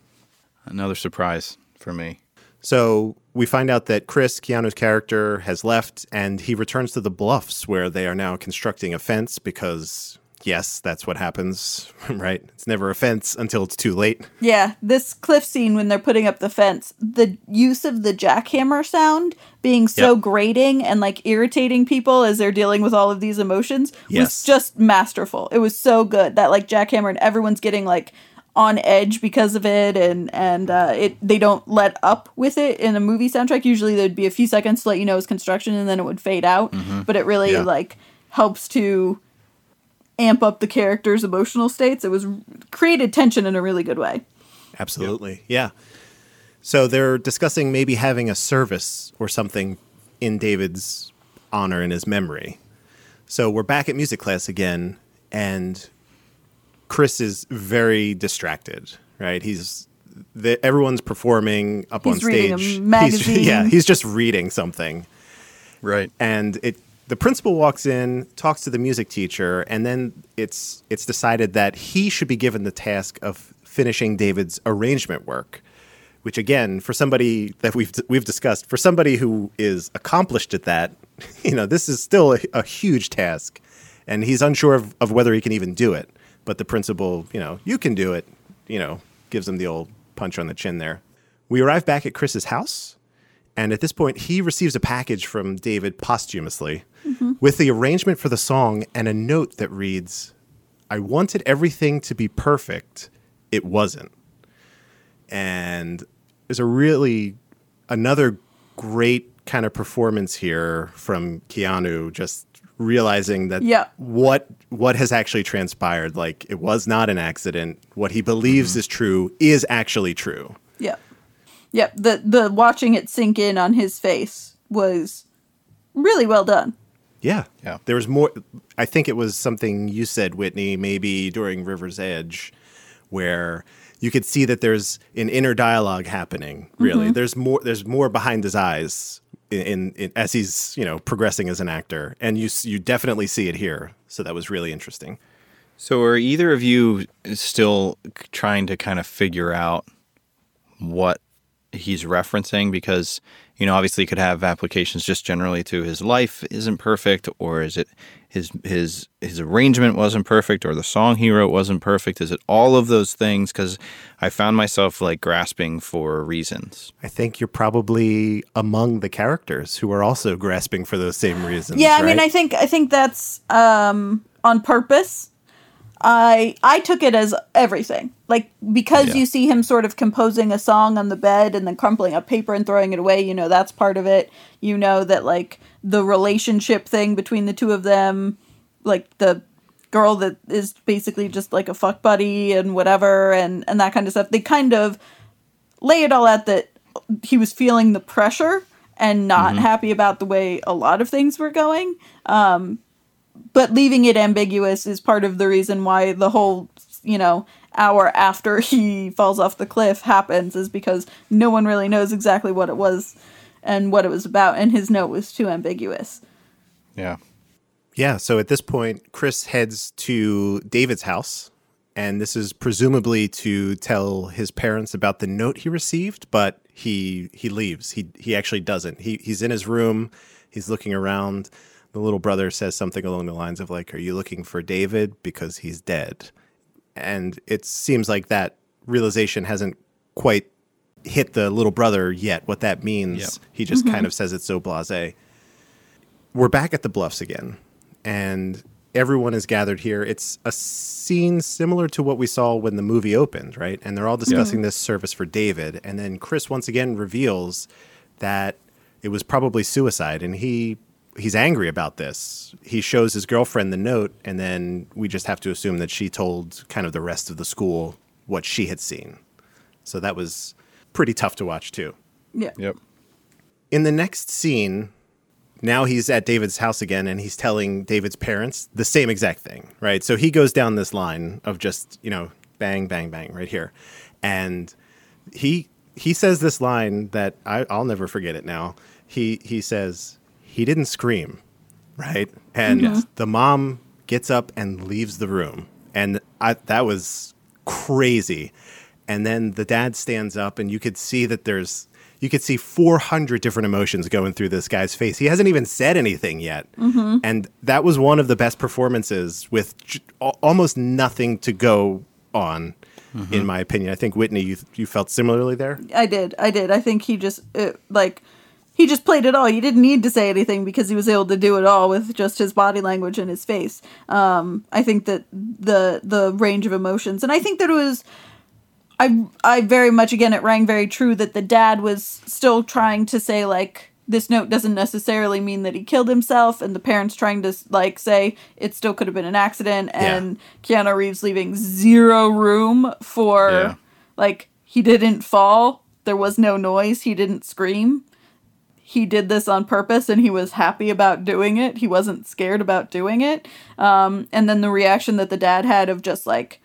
Another surprise for me. So we find out that Chris, Keanu's character, has left and he returns to the bluffs where they are now constructing a fence because, yes, that's what happens, [laughs] right? It's never a fence until it's too late. Yeah, this cliff scene when they're putting up the fence, the use of the jackhammer sound being so Yep. grating and like irritating people as they're dealing with all of these emotions was just masterful. It was so good that like jackhammer and everyone's getting like on edge because of it and and uh, it they don't let up with it in a movie soundtrack. Usually there'd be a few seconds to let you know it's construction and then it would fade out. But it really Yeah. like helps to amp up the characters' emotional states. It was created tension in a really good way. Absolutely. Yeah. So they're discussing maybe having a service or something in David's honor and his memory. So we're back at music class again, and Chris is very distracted, right? He's the, everyone's performing up He's on reading a stage. He's- [laughs] magazine. yeah, he's just reading something Right. and it the principal walks in talks to the music teacher and then it's it's decided that he should be given the task of finishing david's arrangement work which again for somebody that we've we've discussed for somebody who is accomplished at that [laughs] you know this is still a, a huge task and he's unsure of, of whether he can even do it. But the principal you know you can do it you know gives him the old punch on the chin there. We arrive back at chris's house and at this point, he receives a package from David posthumously mm-hmm. with the arrangement for the song and a note that reads, I wanted everything to be perfect. It wasn't. And there's a really, another great kind of performance here from Keanu, just realizing that Yeah. what what has actually transpired like it was not an accident what he believes mm-hmm. is true is actually true Yep. Yep. The the watching it sink in on his face was really well done. Yeah. Yeah. There was more. I think it was something you said, Whitney, maybe during River's Edge, where you could see that there's an inner dialogue happening. Really, mm-hmm. there's more. There's more behind his eyes in, in, in as he's you know progressing as an actor, and you you definitely see it here. So that was really interesting. So, are either of you still trying to kind of figure out what he's referencing? Because, you know, obviously, he could have applications just generally to his life isn't perfect, or is it his his his arrangement wasn't perfect, or the song he wrote wasn't perfect? Is it all of those things? Because I found myself like grasping for reasons. I think you're probably among the characters who are also grasping for those same reasons. Yeah, I mean. I think I think that's um, on purpose. I I took it as everything, like because Yeah. you see him sort of composing a song on the bed and then crumpling up paper and throwing it away. You know that's part of it. You know that like the relationship thing between the two of them, like the girl that is basically just like a fuck buddy and whatever and and that kind of stuff. They kind of lay it all out that he was feeling the pressure and not happy about the way a lot of things were going. Um, but leaving it ambiguous is part of the reason why the whole, you know, hour after [laughs] he falls off the cliff happens is because no one really knows exactly what it was and what it was about, and his note was too ambiguous. Yeah. Yeah, so at this point, Chris heads to David's house, and this is presumably to tell his parents about the note he received, but he he leaves. He he actually doesn't. He he's in his room, he's looking around. The little brother says something along the lines of like, "Are you looking for David because he's dead?" And it seems like that realization hasn't quite hit the little brother yet what that means. Yep. He just kind mm-hmm. of says it's so blasé we're back at the bluffs again and everyone is gathered here it's a scene similar to what we saw when the movie opened right and they're all discussing this service for david and then chris once again reveals that it was probably suicide and he he's angry about this he shows his girlfriend the note and then we just have to assume that she told kind of the rest of the school what she had seen so that was pretty tough to watch too Yeah. Yep. in the next scene, now he's at David's house again and he's telling David's parents the same exact thing, right? So he goes down this line of just, you know, bang, bang, bang right here. And he he says this line that I, I'll never forget it now. He he says, he didn't scream, right? And the mom gets up and leaves the room. And I, that was crazy. And then the dad stands up, and you could see that there's you could see 400 different emotions going through this guy's face. He hasn't even said anything yet. And that was one of the best performances with j- almost nothing to go on, in my opinion. I think, Whitney, you, you felt similarly there? I did. I did. I think he just uh, like he just played it all. He didn't need to say anything because he was able to do it all with just his body language and his face. Um, I think that the the range of emotions, and I think that it was. I I very much again it rang very true that the dad was still trying to say like this note doesn't necessarily mean that he killed himself and the parents trying to like say it still could have been an accident and Keanu Reeves leaving zero room for Yeah. like he didn't fall there was no noise he didn't scream he did this on purpose and he was happy about doing it he wasn't scared about doing it um, and then the reaction that the dad had of just like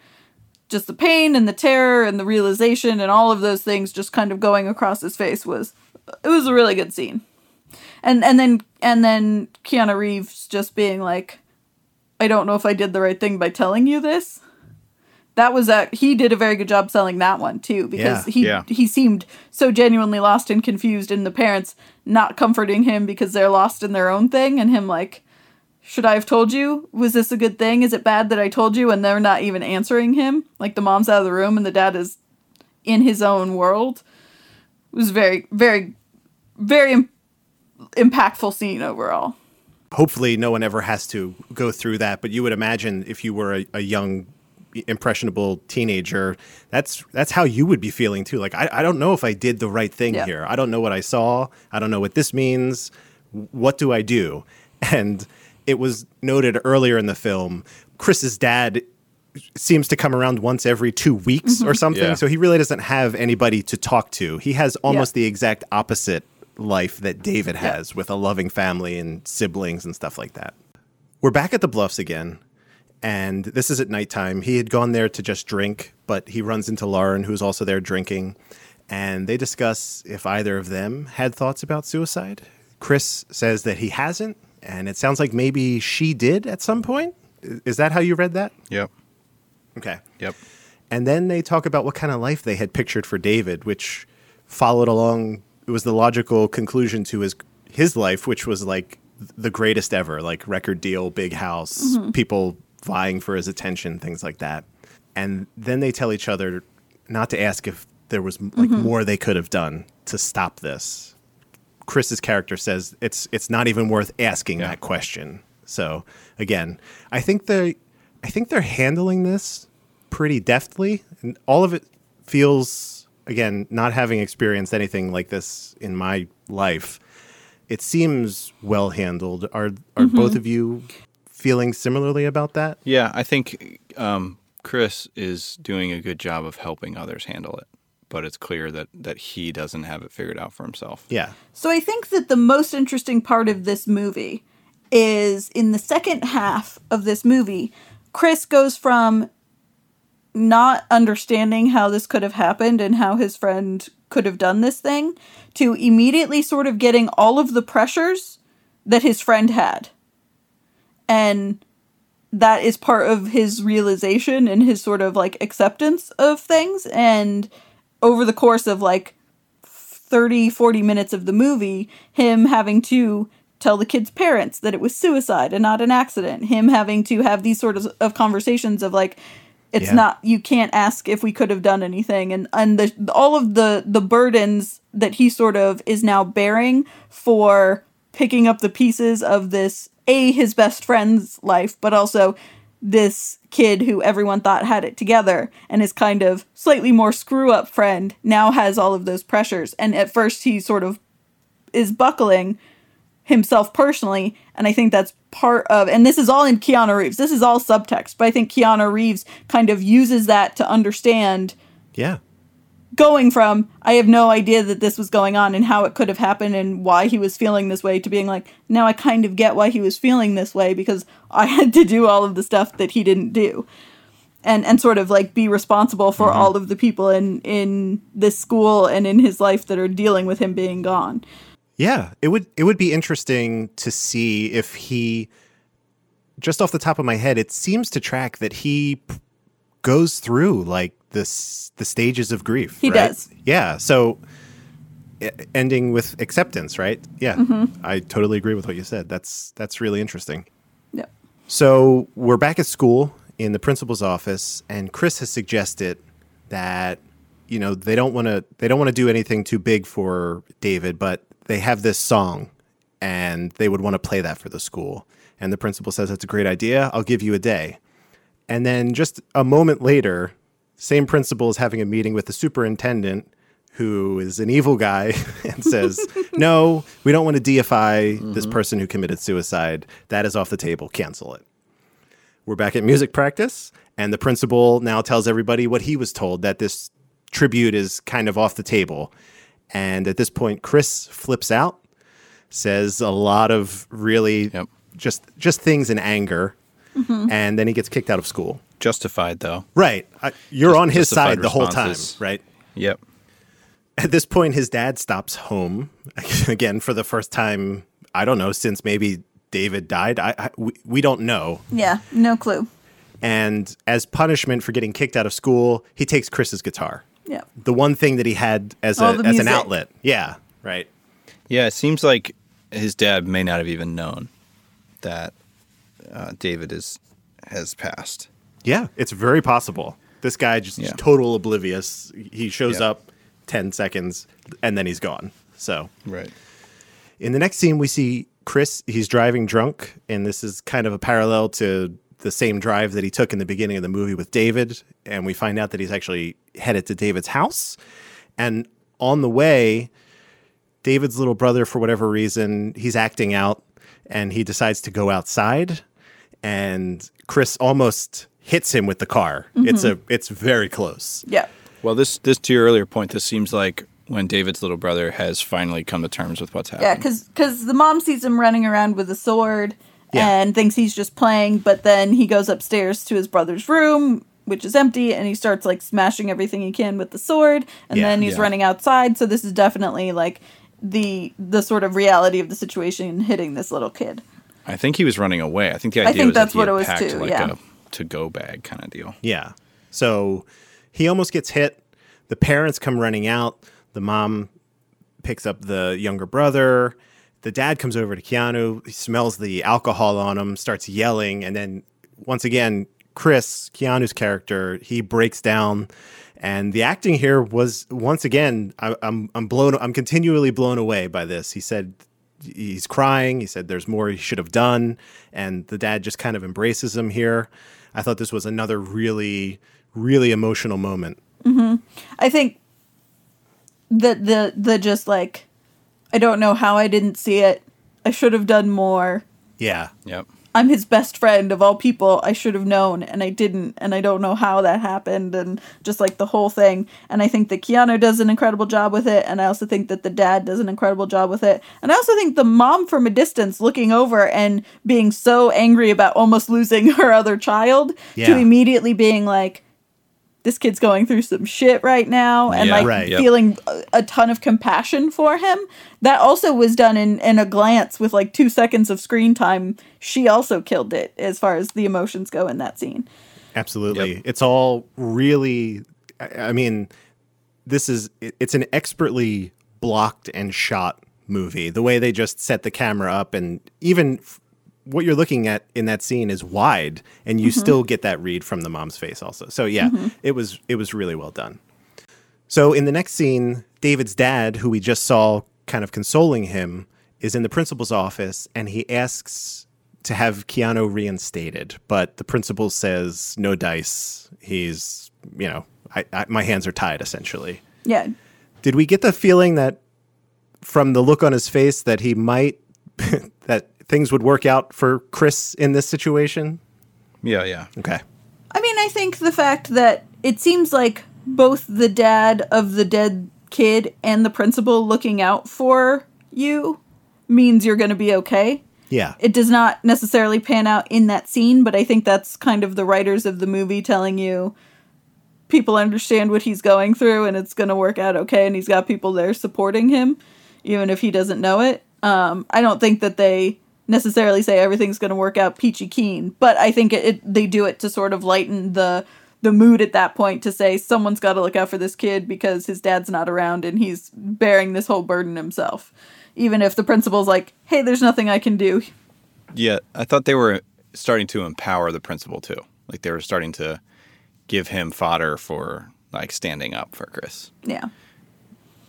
just the pain and the terror and the realization and all of those things just kind of going across his face was it was a really good scene and and then and then Keanu Reeves just being like I don't know if I did the right thing by telling you this that was a he did a very good job selling that one too because Yeah. he Yeah. he seemed so genuinely lost and confused and the parents not comforting him because they're lost in their own thing and him like should I have told you? Was this a good thing? Is it bad that I told you? And they're not even answering him. Like the mom's out of the room and the dad is in his own world. It was very, very, very Im- impactful scene overall. hopefully no one ever has to go through that but you would imagine if you were a, a young impressionable teenager that's that's how you would be feeling too. Like i, I don't know if i did the right thing Yeah. here. I don't know what i saw. I don't know what this means. What do i do? [laughs] And it was noted earlier in the film chris's dad seems to come around once every two weeks mm-hmm. or something Yeah. so he really doesn't have anybody to talk to. He has almost Yeah. the exact opposite life that David has with a loving family and siblings and stuff like that. We're back at the Bluffs again, and this is at nighttime. He had gone there to just drink, but he runs into Lauren, who's also there drinking, and they discuss if either of them had thoughts about suicide. Chris says that he hasn't, and it sounds like maybe she did at some point. Is that how you read that? Yep. Okay. Yep. And then they talk about what kind of life they had pictured for David, which followed along. It was the logical conclusion to his his life, which was like the greatest ever, like record deal, big house, mm-hmm. people vying for his attention, things like that. And then they tell each other not to ask if there was like mm-hmm. more they could have done to stop this. Chris's character says it's it's not even worth asking that question. So again, I think they I think they're handling this pretty deftly, and all of it feels again not having experienced anything like this in my life. It seems well handled. Are are mm-hmm. both of you feeling similarly about that? Yeah, I think um, Chris is doing a good job of helping others handle it, but it's clear that that he doesn't have it figured out for himself. Yeah. So I think that the most interesting part of this movie is in the second half of this movie, Chris goes from not understanding how this could have happened and how his friend could have done this thing to immediately sort of getting all of the pressures that his friend had. And that is part of his realization and his sort of like acceptance of things. And over the course of like 30 40 minutes of the movie him having to tell the kid's parents that it was suicide and not an accident. Him having to have these sort of, of conversations of like it's Yeah. not you can't ask if we could have done anything. And and the all of the the burdens that he sort of is now bearing for picking up the pieces of this a his best friend's life but also this kid who everyone thought had it together and his kind of slightly more screw up friend now has all of those pressures and at first he sort of is buckling himself personally and i think that's part of and this is all in keanu reeves this is all subtext but i think keanu reeves kind of uses that to understand Yeah. Going from I have no idea that this was going on and how it could have happened and why he was feeling this way to being like now I kind of get why he was feeling this way because I [laughs] had to do all of the stuff that he didn't do. And and sort of like be responsible for mm-hmm. all of the people in in this school and in his life that are dealing with him being gone. Yeah, it would it would be interesting to see if he just off the top of my head it seems to track that he goes through like this the stages of grief. He right? does. Yeah. So ending with acceptance, right? Yeah. Mm-hmm. I totally agree with what you said. That's that's really interesting. Yep. So we're back at school in the principal's office, and Chris has suggested that you know they don't want to they don't want to do anything too big for David, but they have this song, and they would want to play that for the school. And the principal says that's a great idea. I'll give you a day. And then just a moment later, same principal as having a meeting with the superintendent, who is an evil guy, [laughs] and says, [laughs] "No, we don't want to deify this mm-hmm. person who committed suicide. That is off the table. Cancel it." We're back at music practice, and the principal now tells everybody what he was told that this tribute is kind of off the table. And at this point, Chris flips out, says a lot of really Yep. just just things in anger, mm-hmm. and then he gets kicked out of school. Justified though. Right, I, you're on his justified side the whole time, right? Yep. At this point, his dad stops home [laughs] again for the first time. I don't know since maybe David died. I, I we, we don't know. Yeah. No clue. And as punishment for getting kicked out of school, he takes Chris's guitar, Yeah. the one thing that he had as a the as an outlet. Yeah, right. Yeah, it seems like his dad may not have even known that uh, David is has passed. Yeah, it's very possible. This guy just Yeah. total oblivious. He shows Yeah. up 10 seconds and then he's gone. So, Right. in the next scene we see Chris, he's driving drunk and this is kind of a parallel to the same drive that he took in the beginning of the movie with David and we find out that he's actually headed to David's house and on the way David's little brother for whatever reason, he's acting out and he decides to go outside and Chris almost hits him with the car. It's mm-hmm. a it's very close. Yeah. Well, this this to your earlier point, this seems like when David's little brother has finally come to terms with what's happening. Yeah, because the mom sees him running around with a sword Yeah. and thinks he's just playing, but then he goes upstairs to his brother's room, which is empty, and he starts like smashing everything he can with the sword, and Yeah. then he's Yeah. running outside. So this is definitely like the the sort of reality of the situation hitting this little kid. I think he was running away. I think the idea think was that's that he what had it was packed too, like yeah. a to go bag kind of deal. Yeah. So he almost gets hit. The parents come running out. The mom picks up the younger brother. The dad comes over to Keanu. He smells the alcohol on him, starts yelling, and then once again, Chris, Keanu's character, he breaks down. And the acting here was once again, I, I'm I'm blown. I'm continually blown away by this. He said he's crying. He said there's more he should have done, and the dad just kind of embraces him here. I thought this was another really, really emotional moment. Mm-hmm. I think the the the just like I don't know how I didn't see it. I should have done more. Yeah, Yep. I'm his best friend of all people. I should have known and I didn't and I don't know how that happened and just like the whole thing. And I think that Keanu does an incredible job with it and I also think that the dad does an incredible job with it. And I also think the mom from a distance looking over and being so angry about almost losing [laughs] her other child Yeah. to immediately being like this kid's going through some shit right now and Yeah. like Right. Feeling a, a ton of compassion for him that also was done in in a glance with like two seconds of screen time she also killed it as far as the emotions go in that scene absolutely. Yep. It's all really. I I mean, this is it's an expertly blocked and shot movie. The way they just set the camera up, and even f- what you're looking at in that scene is wide, and you mm-hmm. still get that read from the mom's face also. So yeah, mm-hmm. it was it was really well done. So in the next scene, David's dad, who we just saw kind of consoling him, is in the principal's office and he asks to have Keanu reinstated, but the principal says no dice. He's, you know, I, I, my hands are tied essentially. yeah Did we get the feeling that from the look on his face that he might [laughs] that things would work out for Chris in this situation? Yeah, yeah. Okay. i mean i think the fact that it seems like both the dad of the dead kid and the principal looking out for you means you're going to be okay Yeah. it does not necessarily pan out in that scene, but I think that's kind of the writers of the movie telling you people understand what he's going through and it's going to work out okay and he's got people there supporting him even if he doesn't know it. Um, I don't think that they necessarily say everything's going to work out peachy keen, but I think it, it they do it to sort of lighten the the the mood at that point to say someone's got to look out for this kid because his dad's not around and he's bearing this whole burden himself. Even if the principal's like, "Hey, there's nothing I can do." Yeah, I thought they were starting to empower the principal too. Like they were starting to give him fodder for like standing up for Chris. Yeah.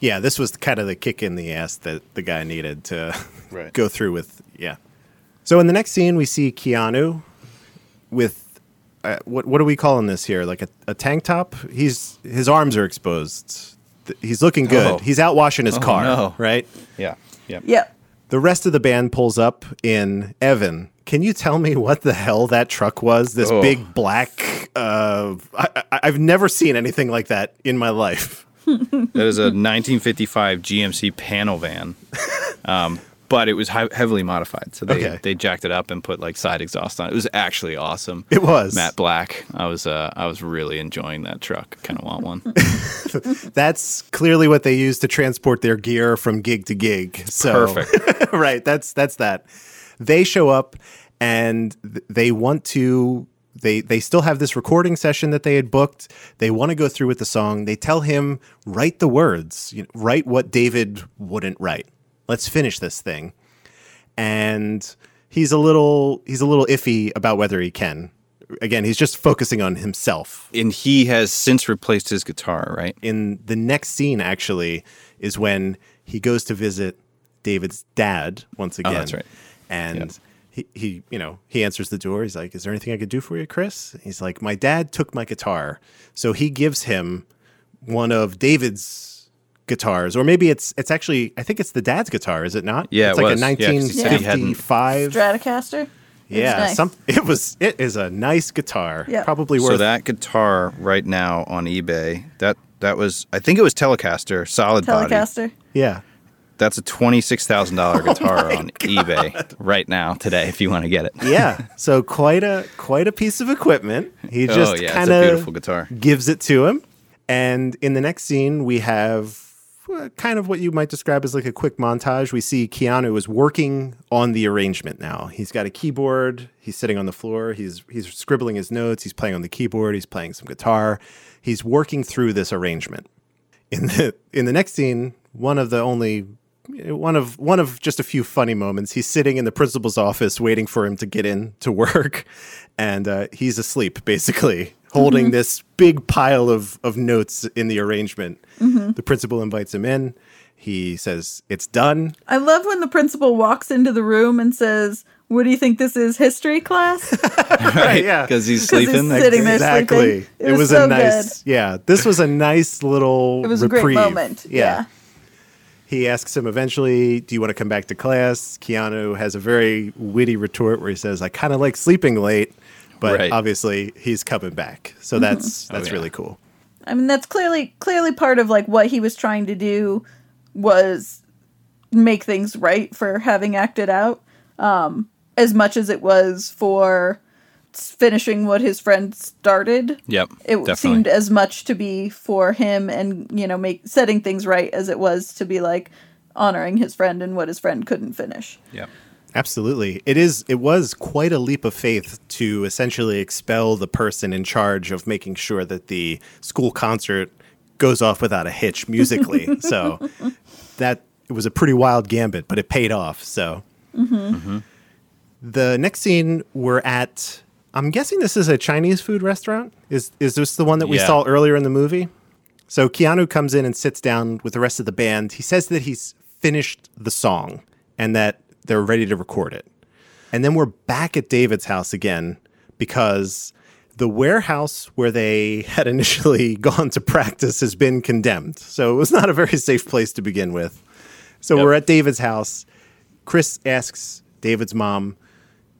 Yeah, this was kind of the kick in the ass that the guy needed to Right. [laughs] go through with. Yeah. So in the next scene, we see Keanu with uh, what what are we calling this here? Like a, a tank top? He's his arms are exposed. Th- He's looking good. Oh. He's out washing his Oh, car, no. right? Yeah. Yep. Yep. The rest of the band pulls up in Evan. Can you tell me what the hell that truck was? This Oh. big black. Uh, I, I, I've never seen anything like that in my life. [laughs] That is a 1955 GMC panel van, um, but it was hi- heavily modified. So they, Okay. they jacked it up and put like side exhaust on it. It was actually awesome. It was. matte black. I was uh, I was really enjoying that truck. Kind of want one. [laughs] That's clearly what they use to transport their gear from gig to gig. So, Perfect. [laughs] right. That's that's that. They show up and th- they want to. They they still have this recording session that they had booked. They want to go through with the song. They tell him write the words. You know, write what David wouldn't write. Let's finish this thing. And he's a little he's a little iffy about whether he can. Again, he's just focusing on himself and he has since replaced his guitar, right? in the next scene actually is when he goes to visit David's dad once oh, again. Oh, that's right. And Yep. he, he, you know, he answers the door. He's like, "Is there anything I could do for you, Chris?" He's like, "My dad took my guitar." So he gives him one of David's guitars, or maybe it's it's actually I think it's the dad's guitar, is it not? Yeah, it's it like was. a Yeah, 'cause he said he 1955. Stratocaster. It was yeah, nice. some it was it is a nice guitar. Yeah. Probably worth So that guitar right now on eBay, that that was I think it was Telecaster, solid body. Telecaster. yeah. That's a twenty six thousand dollar [laughs] oh guitar on eBay right now today if you want to get it. yeah. [laughs] So quite a quite a piece of equipment. He Oh, just yeah, it's a kind beautiful of guitar. gives it to him. And in the next scene, we have kind of what you might describe as like a quick montage. We see Keanu is working on the arrangement now. He's got a keyboard. He's sitting on the floor. He's he's scribbling his notes. He's playing on the keyboard. He's playing some guitar. He's working through this arrangement. In the in the next scene, one of the only one of one of just a few funny moments. He's sitting in the principal's office waiting for him to get in to work, and uh, he's asleep basically, holding mm-hmm. this big pile of of notes in the arrangement. Mm-hmm. The principal invites him in. He says it's done. I love when the principal walks into the room and says, "What do you think this is? History class?" [laughs] [laughs] Right? Yeah. Because [laughs] he's sleeping. sitting there exactly. sleeping. It was a so nice. Yeah. This was a nice little. It was a great moment. Yeah. He asks him eventually, Do you want to come back to class? Keanu has a very witty retort where he says, I kind of like sleeping late, but Right. obviously he's coming back. So that's that's yeah. really cool. I mean, that's clearly clearly part of like what he was trying to do was make things right for having acted out, um, as much as it was for finishing what his friend started. Yep. It definitely. seemed as much to be for him and you know make setting things right as it was to be like honoring his friend and what his friend couldn't finish. Yep. Absolutely. It is it was quite a leap of faith to essentially expel the person in charge of making sure that the school concert goes off without a hitch musically. [laughs] so that it was a pretty wild gambit, but it paid off. So mm-hmm. Mm-hmm. the next scene we're at I'm guessing this is a Chinese food restaurant. Is is this the one that we Yeah. saw earlier in the movie? So Keanu comes in and sits down with the rest of the band. He says that he's finished the song and that they're ready to record it. And then we're back at David's house again because the warehouse where they [laughs] had initially [laughs] gone to practice has been condemned. So it was not a very safe place to begin with. So Yep. we're at David's house. Chris asks David's mom,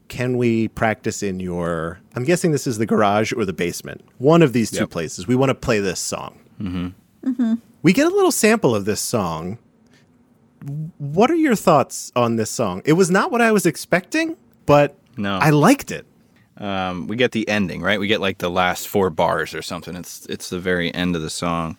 Can we practice in your, I'm guessing this is the garage or the basement, one of these two places. We want to play this song. Mm-hmm. Mm-hmm. We get a little sample of this song. What are your thoughts on this song? It was not what I was expecting, but No. I liked it. Um, we get the ending, right? We get like the last four bars or something. It's it's the very end of the song.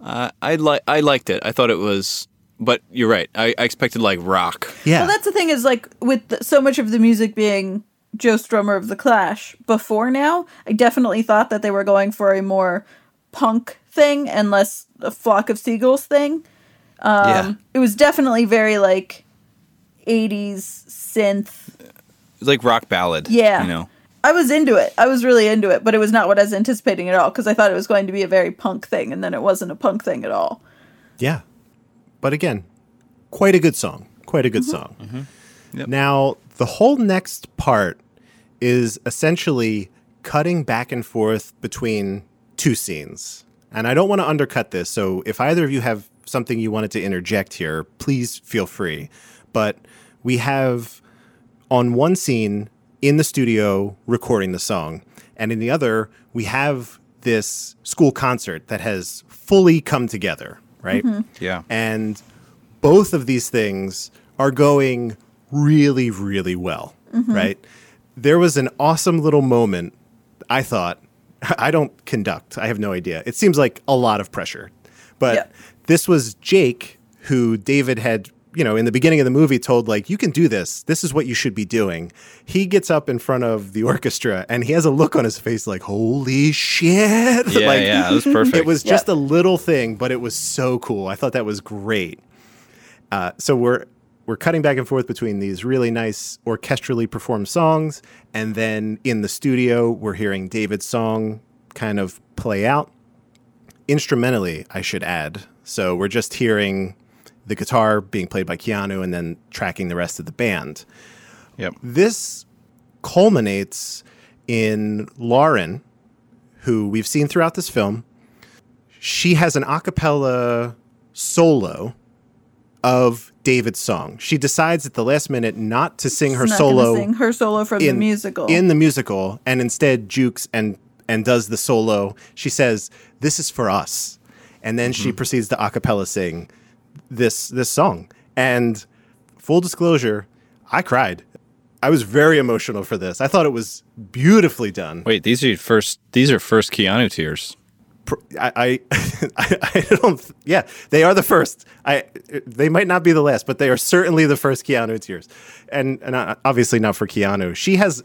Uh, I like I liked it. I thought it was, but you're right. I, I expected like rock. Yeah. Well, that's the thing is like with the, so much of the music being Joe Strummer of The Clash before now, I definitely thought that they were going for a more punk thing and less a flock of seagulls thing. Um, yeah. It was definitely very like 80s synth. Like rock ballad. Yeah. You know. I was into it. I was really into it, but it was not what I was anticipating at all because I thought it was going to be a very punk thing, and then it wasn't a punk thing at all. Yeah. But again, quite a good song. Quite a good song. Yep. Now, the whole next part is essentially cutting back and forth between two scenes. And I don't want to undercut this. So if either of you have something you wanted to interject here, please feel free. But we have on one scene in the studio recording the song, and in the other, we have this school concert that has fully come together, right? Mm-hmm. Yeah. And both of these things are going really, really well, mm-hmm. right? There was an awesome little moment, I thought. [laughs] I don't conduct, I have no idea. It seems like a lot of pressure. But Yeah. This was Jake, who David had, you know, in the beginning of the movie told, like, you can do this. This is what you should be doing. He gets up in front of the orchestra and he has a look on his face like, holy shit. [laughs] Yeah, like, yeah, it was perfect. It was Yeah. just a little thing, but it was so cool. I thought that was great. Uh, so we're we're cutting back and forth between these really nice orchestrally performed songs, and then in the studio we're hearing David's song kind of play out instrumentally. I should add. So we're just hearing the guitar being played by Keanu, and then tracking the rest of the band Yep. this culminates in Lauren, who we've seen throughout this film. She has an a cappella solo of David's song. She decides at the last minute not to sing her She's not solo sing her solo from the musical. in the musical and instead jukes and and does the solo. She says, "This is for us," and then she proceeds to a cappella sing this this song. And full disclosure, I cried. I was very emotional for this. I thought it was beautifully done. Wait, these are your first. These are first Keanu tears. I, [laughs] I, I don't. Yeah, they are the first. I. They might not be the last, but they are certainly the first Keanu tears, and and uh, obviously not for Keanu. She has,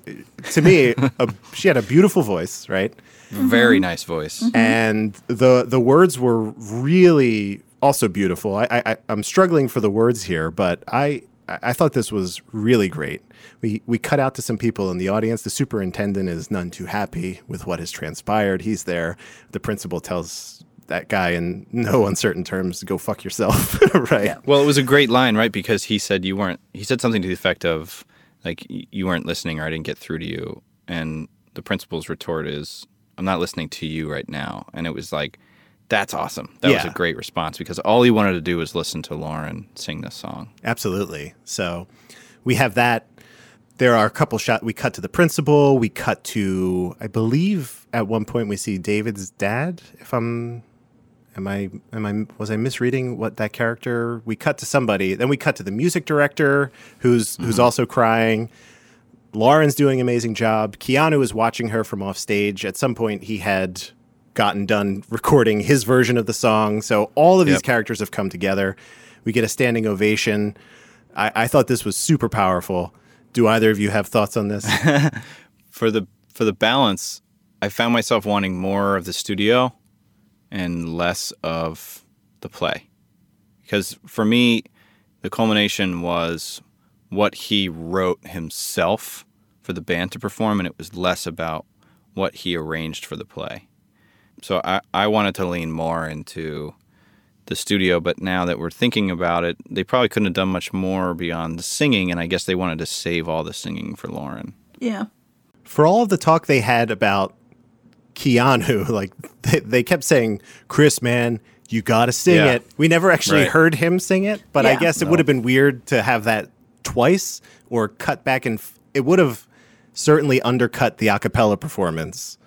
to me, [laughs] a, she had a beautiful voice, right? Very mm-hmm. nice voice. Mm-hmm. and the the words were really also beautiful. I, I I'm struggling for the words here, but I I thought this was really great. We we cut out to some people in the audience. The superintendent is none too happy with what has transpired. He's there. The principal tells that guy in no uncertain terms, "Go fuck yourself." [laughs] right? Well, it was a great line, right? Because he said you weren't. He said something to the effect of, like, you weren't listening, or I didn't get through to you. And the principal's retort is, "I'm not listening to you right now." And it was like, that's awesome. That was a great response because all he wanted to do was listen to Lauren sing this song. Absolutely. So we have that. There are a couple shots. We cut to the principal. We cut to, I believe, at one point we see David's dad. If I'm, am I, am I, was I misreading what that character? We cut to somebody. Then we cut to the music director, who's who's mm-hmm. also crying. Lauren's doing an amazing job. Keanu is watching her from off stage. At some point, he had gotten done [laughs] recording his version of the song. So all of these characters have come together. We get a standing ovation. I, I thought this was super powerful. Do either of you have thoughts on this? [laughs] For the for the balance, I found myself wanting more of the studio and less of the play. Because for me, the culmination was what he wrote himself for the band to perform, and it was less about what he arranged for the play. So I, I wanted to lean more into the studio, but now that we're thinking about it, they probably couldn't have done much more beyond the singing, and I guess they wanted to save all the singing for Lauren. yeah. For all of the talk they had about Keanu, [laughs] like they, they kept saying, Chris, man, you got to sing Yeah. it. We never actually Right. heard him sing it, but I guess it would have been weird to have that twice or cut back and f- it would have certainly undercut the a cappella performance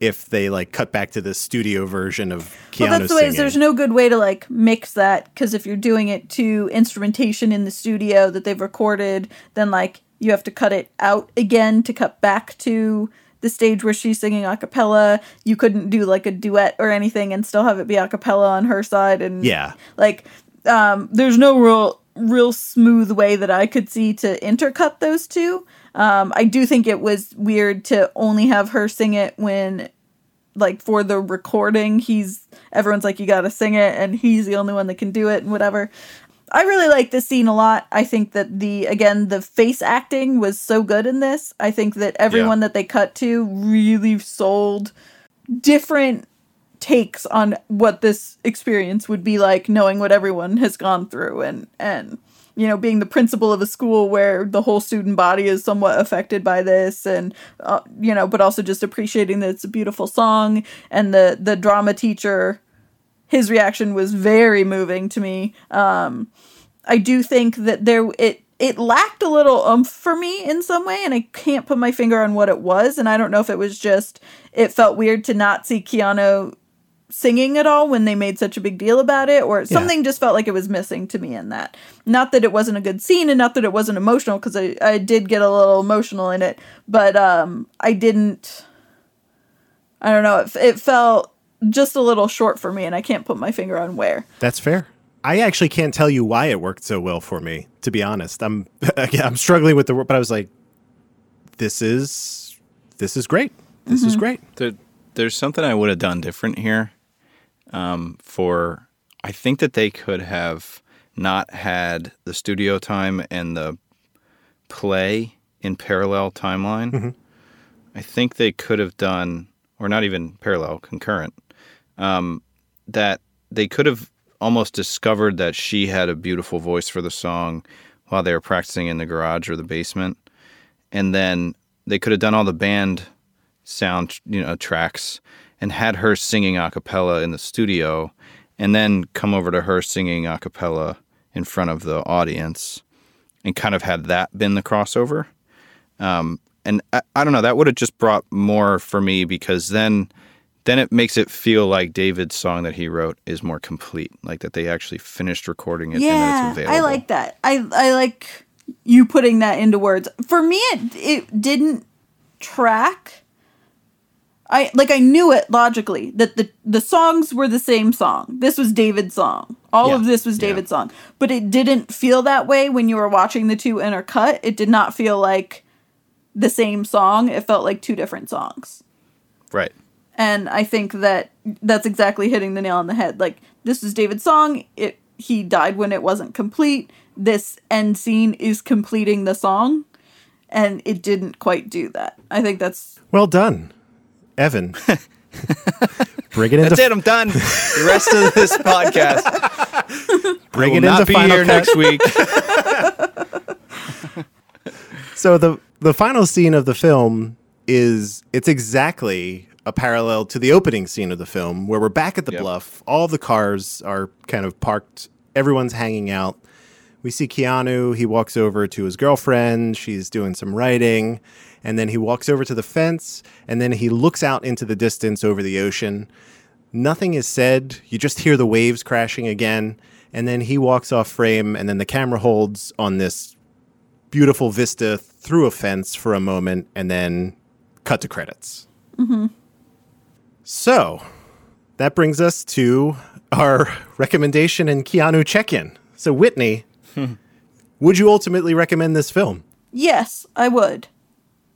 if they like cut back to the studio version of Keanu Well, that's the way. singing. is There's no good way to like mix that because if you're doing it to instrumentation in the studio that they've recorded, then like you have to cut it out again to cut back to the stage where she's singing a cappella. You couldn't do like a duet or anything and still have it be a cappella on her side and Yeah. like um there's no real real smooth way that I could see to intercut those two. Um, I do think it was weird to only have her sing it when, like, for the recording, he's everyone's like, you gotta sing it, and he's the only one that can do it, and whatever. I really like this scene a lot. I think that the again the face acting was so good in this. I think that everyone Yeah. that they cut to really sold different takes on what this experience would be like knowing what everyone has gone through and and you know being the principal of a school where the whole student body is somewhat affected by this and uh, you know but also just appreciating that it's a beautiful song and the the drama teacher his reaction was very moving to me. Um i do think that there it it lacked a little umph for me in some way and i can't put my finger on what it was and i don't know if it was just it felt weird to not see keanu singing at all when they made such a big deal about it or something just felt like it was missing to me in that not that it wasn't a good scene and not that it wasn't emotional because I, I did get a little emotional in it but um i didn't i don't know it, it felt just a little short for me and i can't put my finger on where That's fair. I actually can't tell you why it worked so well for me, to be honest. I'm [laughs] again, I'm struggling with the word, but I was like, this is this is great. This is great. There, there's something I would have done different here. Um, for I think that they could have not had the studio time and the play in parallel timeline. I think they could have done, or not even parallel, concurrent. Um, that they could have almost discovered that she had a beautiful voice for the song while they were practicing in the garage or the basement, and then they could have done all the band sound you know tracks and had her singing a cappella in the studio and then come over to her singing a cappella in front of the audience and kind of had that been the crossover. Um, and I, I don't know that would have just brought more for me because then then it makes it feel like david's song that he wrote is more complete like that they actually finished recording it yeah it's available i like that. I i like you putting that into words. For me it it didn't track I like I knew it logically that the the songs were the same song. This was David's song. All Yeah. of this was Yeah. David's song. But it didn't feel that way when you were watching the two intercut. It did not feel like the same song. It felt like two different songs. right And I think that that's exactly hitting the nail on the head. Like this is David's song. It he died when it wasn't complete. This end scene is completing the song and it didn't quite do that. I think that's Well done, Evan. [laughs] bring it into that's it i'm done [laughs] the rest of this podcast bring it not into be final here cut. next [laughs] week So the the final scene of the film is it's exactly a parallel to the opening scene of the film where we're back at the Yep. bluff. All the cars are kind of parked. Everyone's hanging out. We see Keanu. He walks over to his girlfriend. She's doing some writing. And then he walks over to the fence. And then he looks out into the distance over the ocean. Nothing is said. You just hear the waves crashing again. And then he walks off frame. And then the camera holds on this beautiful vista through a fence for a moment and then cut to credits. Mm-hmm. So that brings us to our [laughs] recommendation and Keanu check in. So, Whitney, would you ultimately recommend this film? Yes, I would.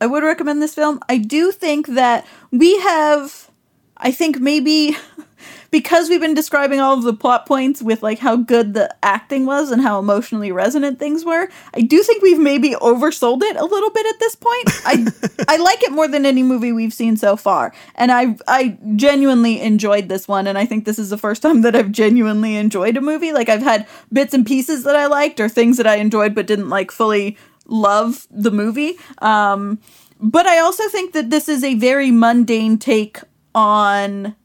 I would recommend this film. I do think that we have, I think maybe [laughs] because we've been describing all of the plot points with like how good the acting was and how emotionally resonant things were, I do think we've maybe oversold it a little bit at this point. I [laughs] I like it more than any movie we've seen so far, and I I genuinely enjoyed this one, and I think this is the first time that I've genuinely enjoyed a movie. Like I've had bits and pieces that I liked or things that I enjoyed but didn't like fully love the movie. Um, but I also think that this is a very mundane take on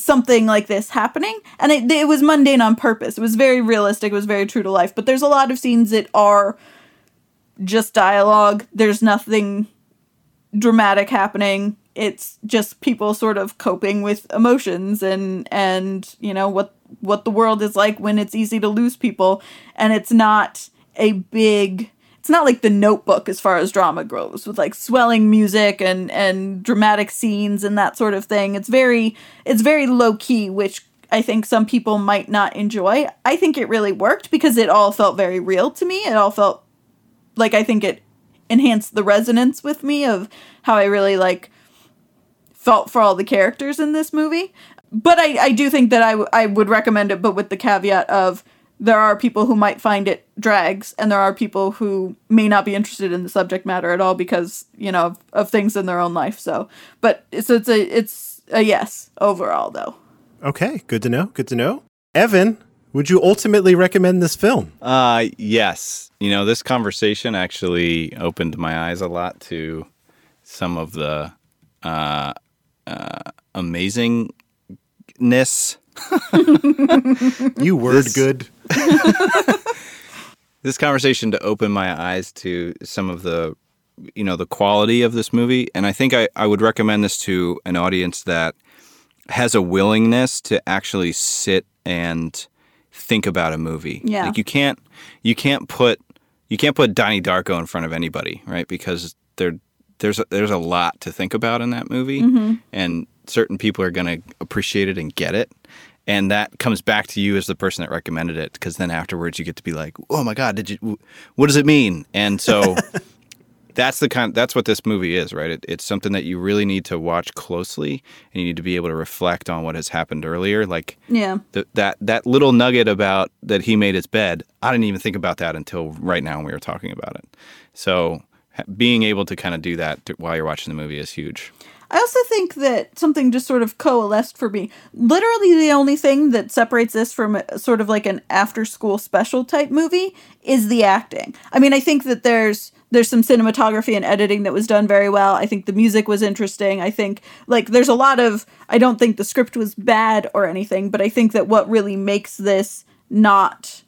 something like this happening. And it, it was mundane on purpose. It was very realistic. It was very true to life. But there's a lot of scenes that are just dialogue. There's nothing dramatic happening. It's just people sort of coping with emotions and and you know what what the world is like when it's easy to lose people. And it's not a big it's not like the notebook as far as drama goes with like swelling music and and dramatic scenes and that sort of thing it's very it's very low key which I think some people might not enjoy. I think it really worked because it all felt very real to me. It all felt like I think it enhanced the resonance with me of how I really like felt for all the characters in this movie. But I, I do think that I, would recommend it, but with the caveat of there are people who might find it drags, and there are people who may not be interested in the subject matter at all because you know of, of things in their own life. So, but so it's a it's a yes overall though. Okay, good to know. Good to know. Evan, would you ultimately recommend this film? Uh, yes. You know, this conversation actually opened my eyes a lot to some of the uh, uh, amazingness. [laughs] You word This- good. [laughs] This conversation to open my eyes to some of the, you know, the quality of this movie, and I think I, I would recommend this to an audience that has a willingness to actually sit and think about a movie. Yeah. Like you can't you can't put you can't put Donnie Darko in front of anybody, right? Because there there's a, there's a lot to think about in that movie, mm-hmm. and certain people are going to appreciate it and get it. And that comes back to you as the person that recommended it, because then afterwards you get to be like, "Oh my god, did you? What does it mean?" And so [laughs] that's the kind that's what this movie is right it, it's something that you really need to watch closely and you need to be able to reflect on what has happened earlier like Yeah. the, that that little nugget about that he made his bed i didn't even think about that until right now when we were talking about it so being able to kind of do that while you're watching the movie is huge I also think that something just sort of coalesced for me. Literally, the only thing that separates this from a, sort of like an after school special type movie is the acting. I mean, I think that there's there's some cinematography and editing that was done very well. I think the music was interesting. I think like there's a lot of I don't think the script was bad or anything, but I think that what really makes this not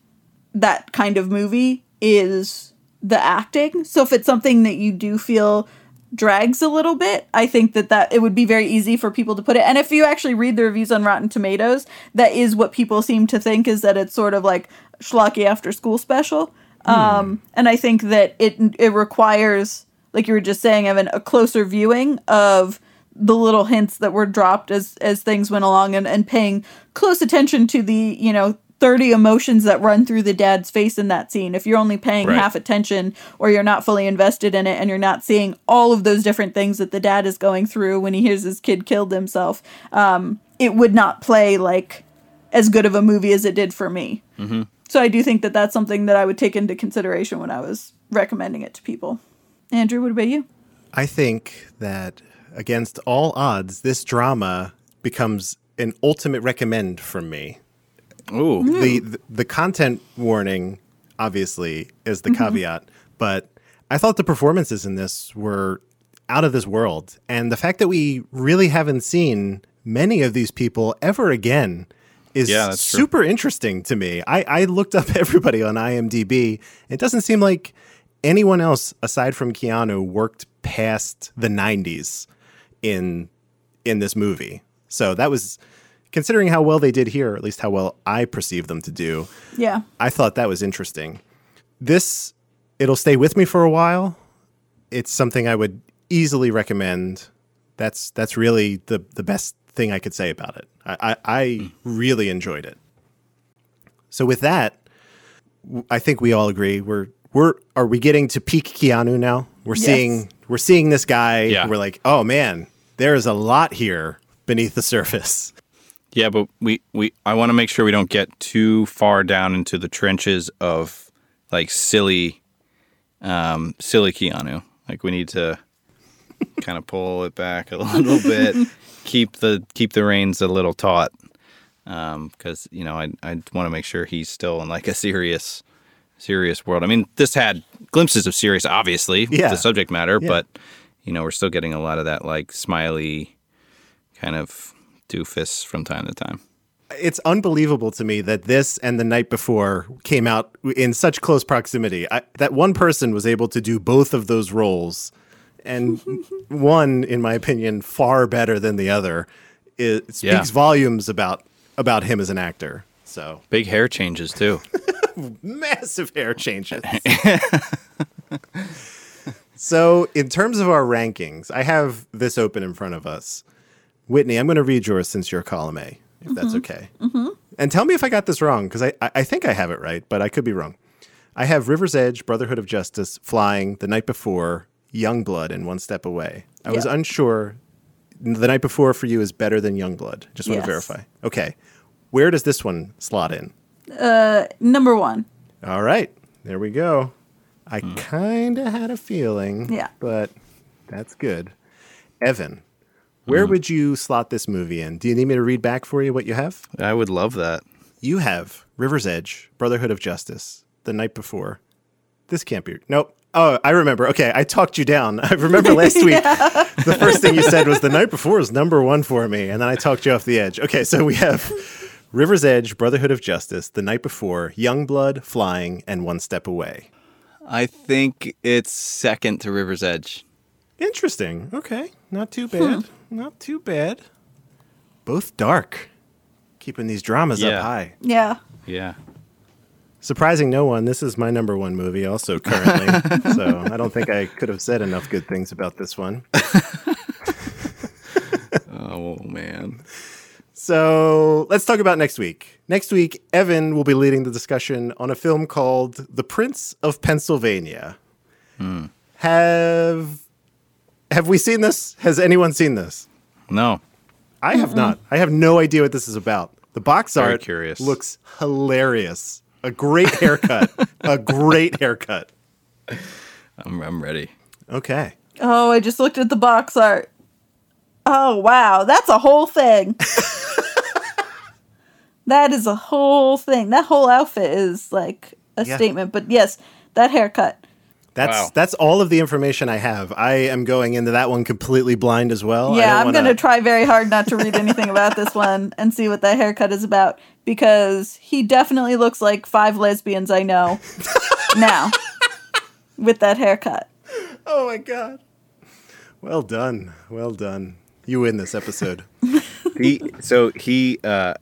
that kind of movie is the acting. So if it's something that you do feel drags a little bit, I think that that it would be very easy for people to put it. And if you actually read the reviews on Rotten Tomatoes, that is what people seem to think is that it's sort of like schlocky after school special. Um, and I think that it it requires, like you were just saying, Evan, a closer viewing of the little hints that were dropped as as things went along and, and paying close attention to the you know 30 emotions that run through the dad's face in that scene if you're only paying Right. half attention or you're not fully invested in it and you're not seeing all of those different things that the dad is going through when he hears his kid killed himself um, it would not play like as good of a movie as it did for me Mm-hmm. so i do think that that's something that i would take into consideration when i was recommending it to people andrew what about you I think that against all odds, this drama becomes an ultimate recommend from me. Ooh. The, the the content warning obviously is the mm-hmm. caveat but i thought the performances in this were out of this world. And the fact that we really haven't seen many of these people ever again is Yeah, that's true. super interesting to me. I, I looked up [laughs] everybody on imdb it doesn't seem like anyone else aside from keanu worked past the 90s in in this movie. So that was considering how well they did here, or at least how well I perceive them to do, yeah I thought that was interesting. This, it'll stay with me for a while. It's something I would easily recommend. That's that's really the the best thing I could say about it. I I, I really enjoyed it. So with that, I think we all agree we're we're are we getting to peak Keanu now? We're Yes. seeing we're seeing this guy. Yeah. We're like, oh man, there is a lot here beneath the surface. Yeah, but we, we I want to make sure we don't get too far down into the trenches of like silly um silly Keanu. Like we need to [laughs] kind of pull it back a [laughs] little bit, keep the keep the reins a little taut. Um cuz you know, I I want to make sure he's still in like a serious serious world. I mean, this had glimpses of serious obviously with Yeah. the subject matter, Yeah. but you know, we're still getting a lot of that like smiley kind of doofus from time to time. it's unbelievable to me that this and the night before came out in such close proximity. I, that one person was able to do both of those roles, and [laughs] one, in my opinion, far better than the other. It speaks Yeah. volumes about about him as an actor. So Big hair changes too. [laughs] massive hair changes. [laughs] so, in terms of our rankings, I have this open in front of us. Whitney, I'm going to read yours since you're column A. if that's okay. Mm-hmm. And tell me if I got this wrong, because I, I I think I have it right, but I could be wrong. I have River's Edge, Brotherhood of Justice, Flying, The Night Before, Young Blood, and One Step Away. I was unsure. The Night Before for you is better than Young Blood. Just want Yes. to verify. Okay. Where does this one slot in? Uh, number one. All right. There we go. I kind of had a feeling. Yeah. But that's good. Evan, where mm-hmm. would you slot this movie in? Do you need me to read back for you what you have? I would love that. You have River's Edge, Brotherhood of Justice, The Night Before. This can't be. Nope. Oh, I remember. Okay, I talked you down. [laughs] I remember [laughs] last week the first thing you said was The Night Before is number one for me, and then I talked you off the edge. Okay, so we have River's Edge, Brotherhood of Justice, The Night Before, Young Blood, Flying, and One Step Away. I think it's second to River's Edge. Interesting. Okay, not too hmm. bad. Not too bad. Both dark, keeping these dramas Yeah. up high. Yeah. Yeah. Surprising no one, this is my number one movie also currently. [laughs] so I don't think I could have said enough good things about this one. [laughs] Oh man. So let's talk about next week. Next week, Evan will be leading the discussion on a film called The Prince of Pennsylvania. Hmm. Have have we seen this? Has anyone seen this? No. I have not. I have no idea what this is about. The box Very art curious. looks hilarious. A great haircut. a great haircut. I'm I'm ready. Okay. Oh, I just looked at the box art. Oh, wow. That's a whole thing. [laughs] that is a whole thing. That whole outfit is like a Yeah. statement. But yes, that haircut. That's Wow. that's all of the information I have. I am going into that one completely blind as well. I yeah, don't I'm wanna- going to try very hard not to read anything about this one and see what that haircut is about because he definitely looks like five lesbians I know [laughs] now with that haircut. Oh my god. Well done. Well done. You win this episode. [laughs] he so he uh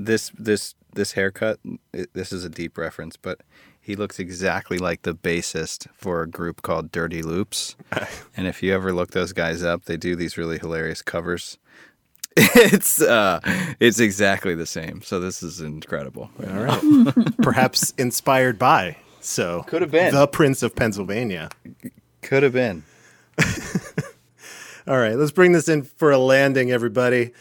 this this this haircut this is a deep reference but he looks exactly like the bassist for a group called dirty loops [laughs] and if you ever look those guys up they do these really hilarious covers [laughs] it's uh it's exactly the same so this is incredible All right. [laughs] Perhaps inspired by. So Could have been. the Prince of Pennsylvania. could have been All right, let's bring this in for a landing, everybody.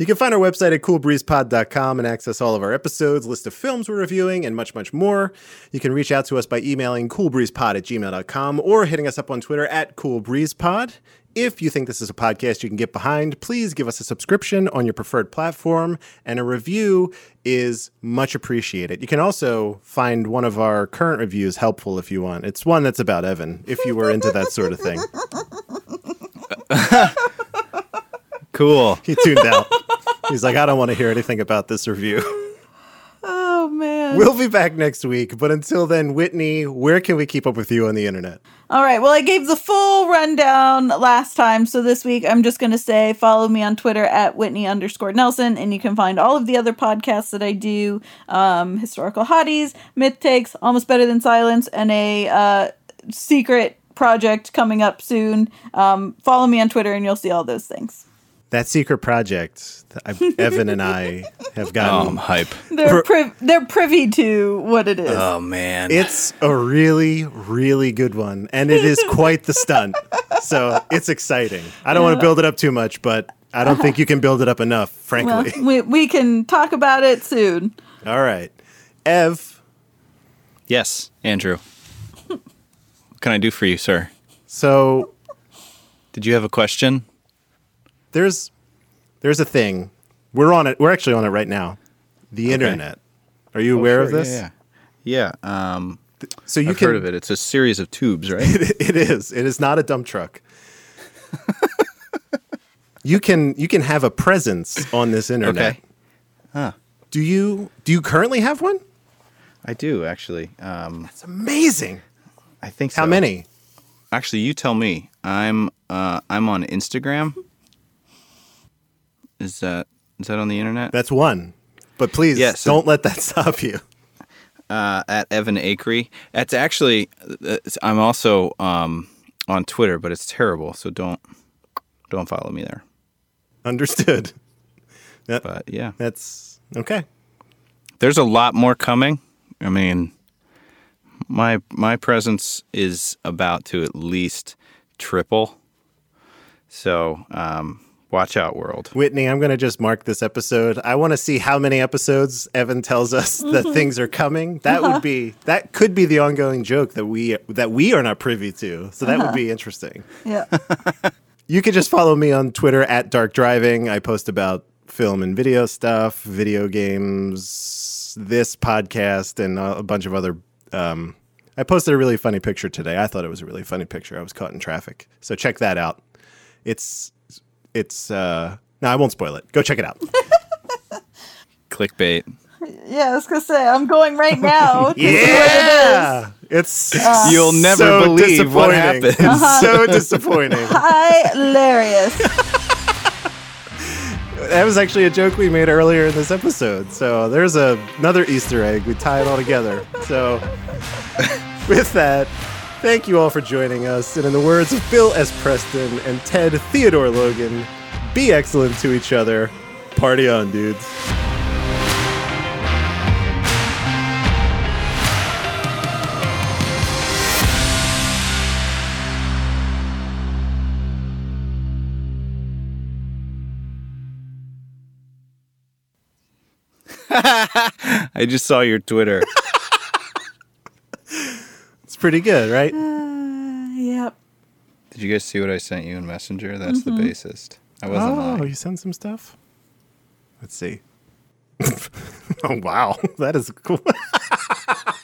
You can find our website at coolbreezepod.com and access all of our episodes, list of films we're reviewing, and much, much more. You can reach out to us by emailing coolbreezepod at gmail.com or hitting us up on Twitter at coolbreezepod. If you think this is a podcast you can get behind, please give us a subscription on your preferred platform, and a review is much appreciated. You can also find one of our current reviews helpful if you want. It's one that's about Evan, if you were into that sort of thing. [laughs] cool [laughs] He tuned out. He's like, I don't want to hear anything about this review. Oh, man. We'll be back next week, but until then, Whitney, where can we keep up with you on the internet? All right. Well, I gave the full rundown last time. So this week, I'm just going to say follow me on Twitter at Whitney underscore Nelson. And you can find all of the other podcasts that I do um, Historical Hotties, Myth Takes, Almost Better Than Silence, and a uh, secret project coming up soon. Um, follow me on Twitter and you'll see all those things. That secret project, that I, [laughs] Evan and I have oh, gotten. I'm hype They're, priv- they're privy to what it is. oh man It's a really, really good one, and it is quite the stunt. So it's exciting. I don't want to build it up too much, but I don't think you can build it up enough, well, frankly. [laughs] we, we can talk about it soon. All right. Ev, yes andrew what can i do for you sir so did you have a question there's there's a thing. We're on it. We're actually on it right now. The internet. Are you aware of Oh, this? yeah, yeah. Um, So you I've can heard of it. It's a series of tubes, right? [laughs] it is. It is not a dump truck. you can you can have a presence on this [laughs] internet. okay. Huh. Do you do you currently have one? I do actually. Um, It's amazing. I think so. How many? Actually, you tell me. I'm uh, I'm on Instagram. Is that is that on the internet? That's one. But please Yeah, so- don't let that [laughs] stop you. uh, at Evan Acree. That's actually. I'm also um, on Twitter, but it's terrible. So don't don't follow me there. Understood. Yep. But yeah, That's okay. there's a lot more coming. I mean, my my presence is about to at least triple. So um, watch out, world. Whitney, I'm going to just mark this episode. I want to see how many episodes Evan tells us [laughs] that things are coming. That would be that could be the ongoing joke that we that we are not privy to. So that would be interesting. Yeah. [laughs] You could just follow me on Twitter at Dark Driving. I post about film and video stuff, video games, this podcast, and a bunch of other. Um, I posted a really funny picture today. I thought it was a really funny picture. I was caught in traffic, so check that out. It's it's. uh No, I won't spoil it. Go check it out. [laughs] Clickbait. yeah, I was gonna say I'm going right [laughs] now. to see what it is. yeah, it's You'll never so believe what disappointing. happens. It's so disappointing. Hilarious. [laughs] That was actually a joke we made earlier in this episode. So there's a, another Easter egg. We tie it all together. So with that, thank you all for joining us. And in the words of Bill S. Preston and Ted Theodore Logan, be excellent to each other. Party on, dudes. [laughs] I just saw your Twitter. [laughs] It's pretty good, right? Uh, yep. Did you guys see what I sent you in Messenger? That's the mm-hmm. bassist. I wasn't Oh, lying. you sent some stuff? Let's see. [laughs] oh, wow. [laughs] That is cool. [laughs]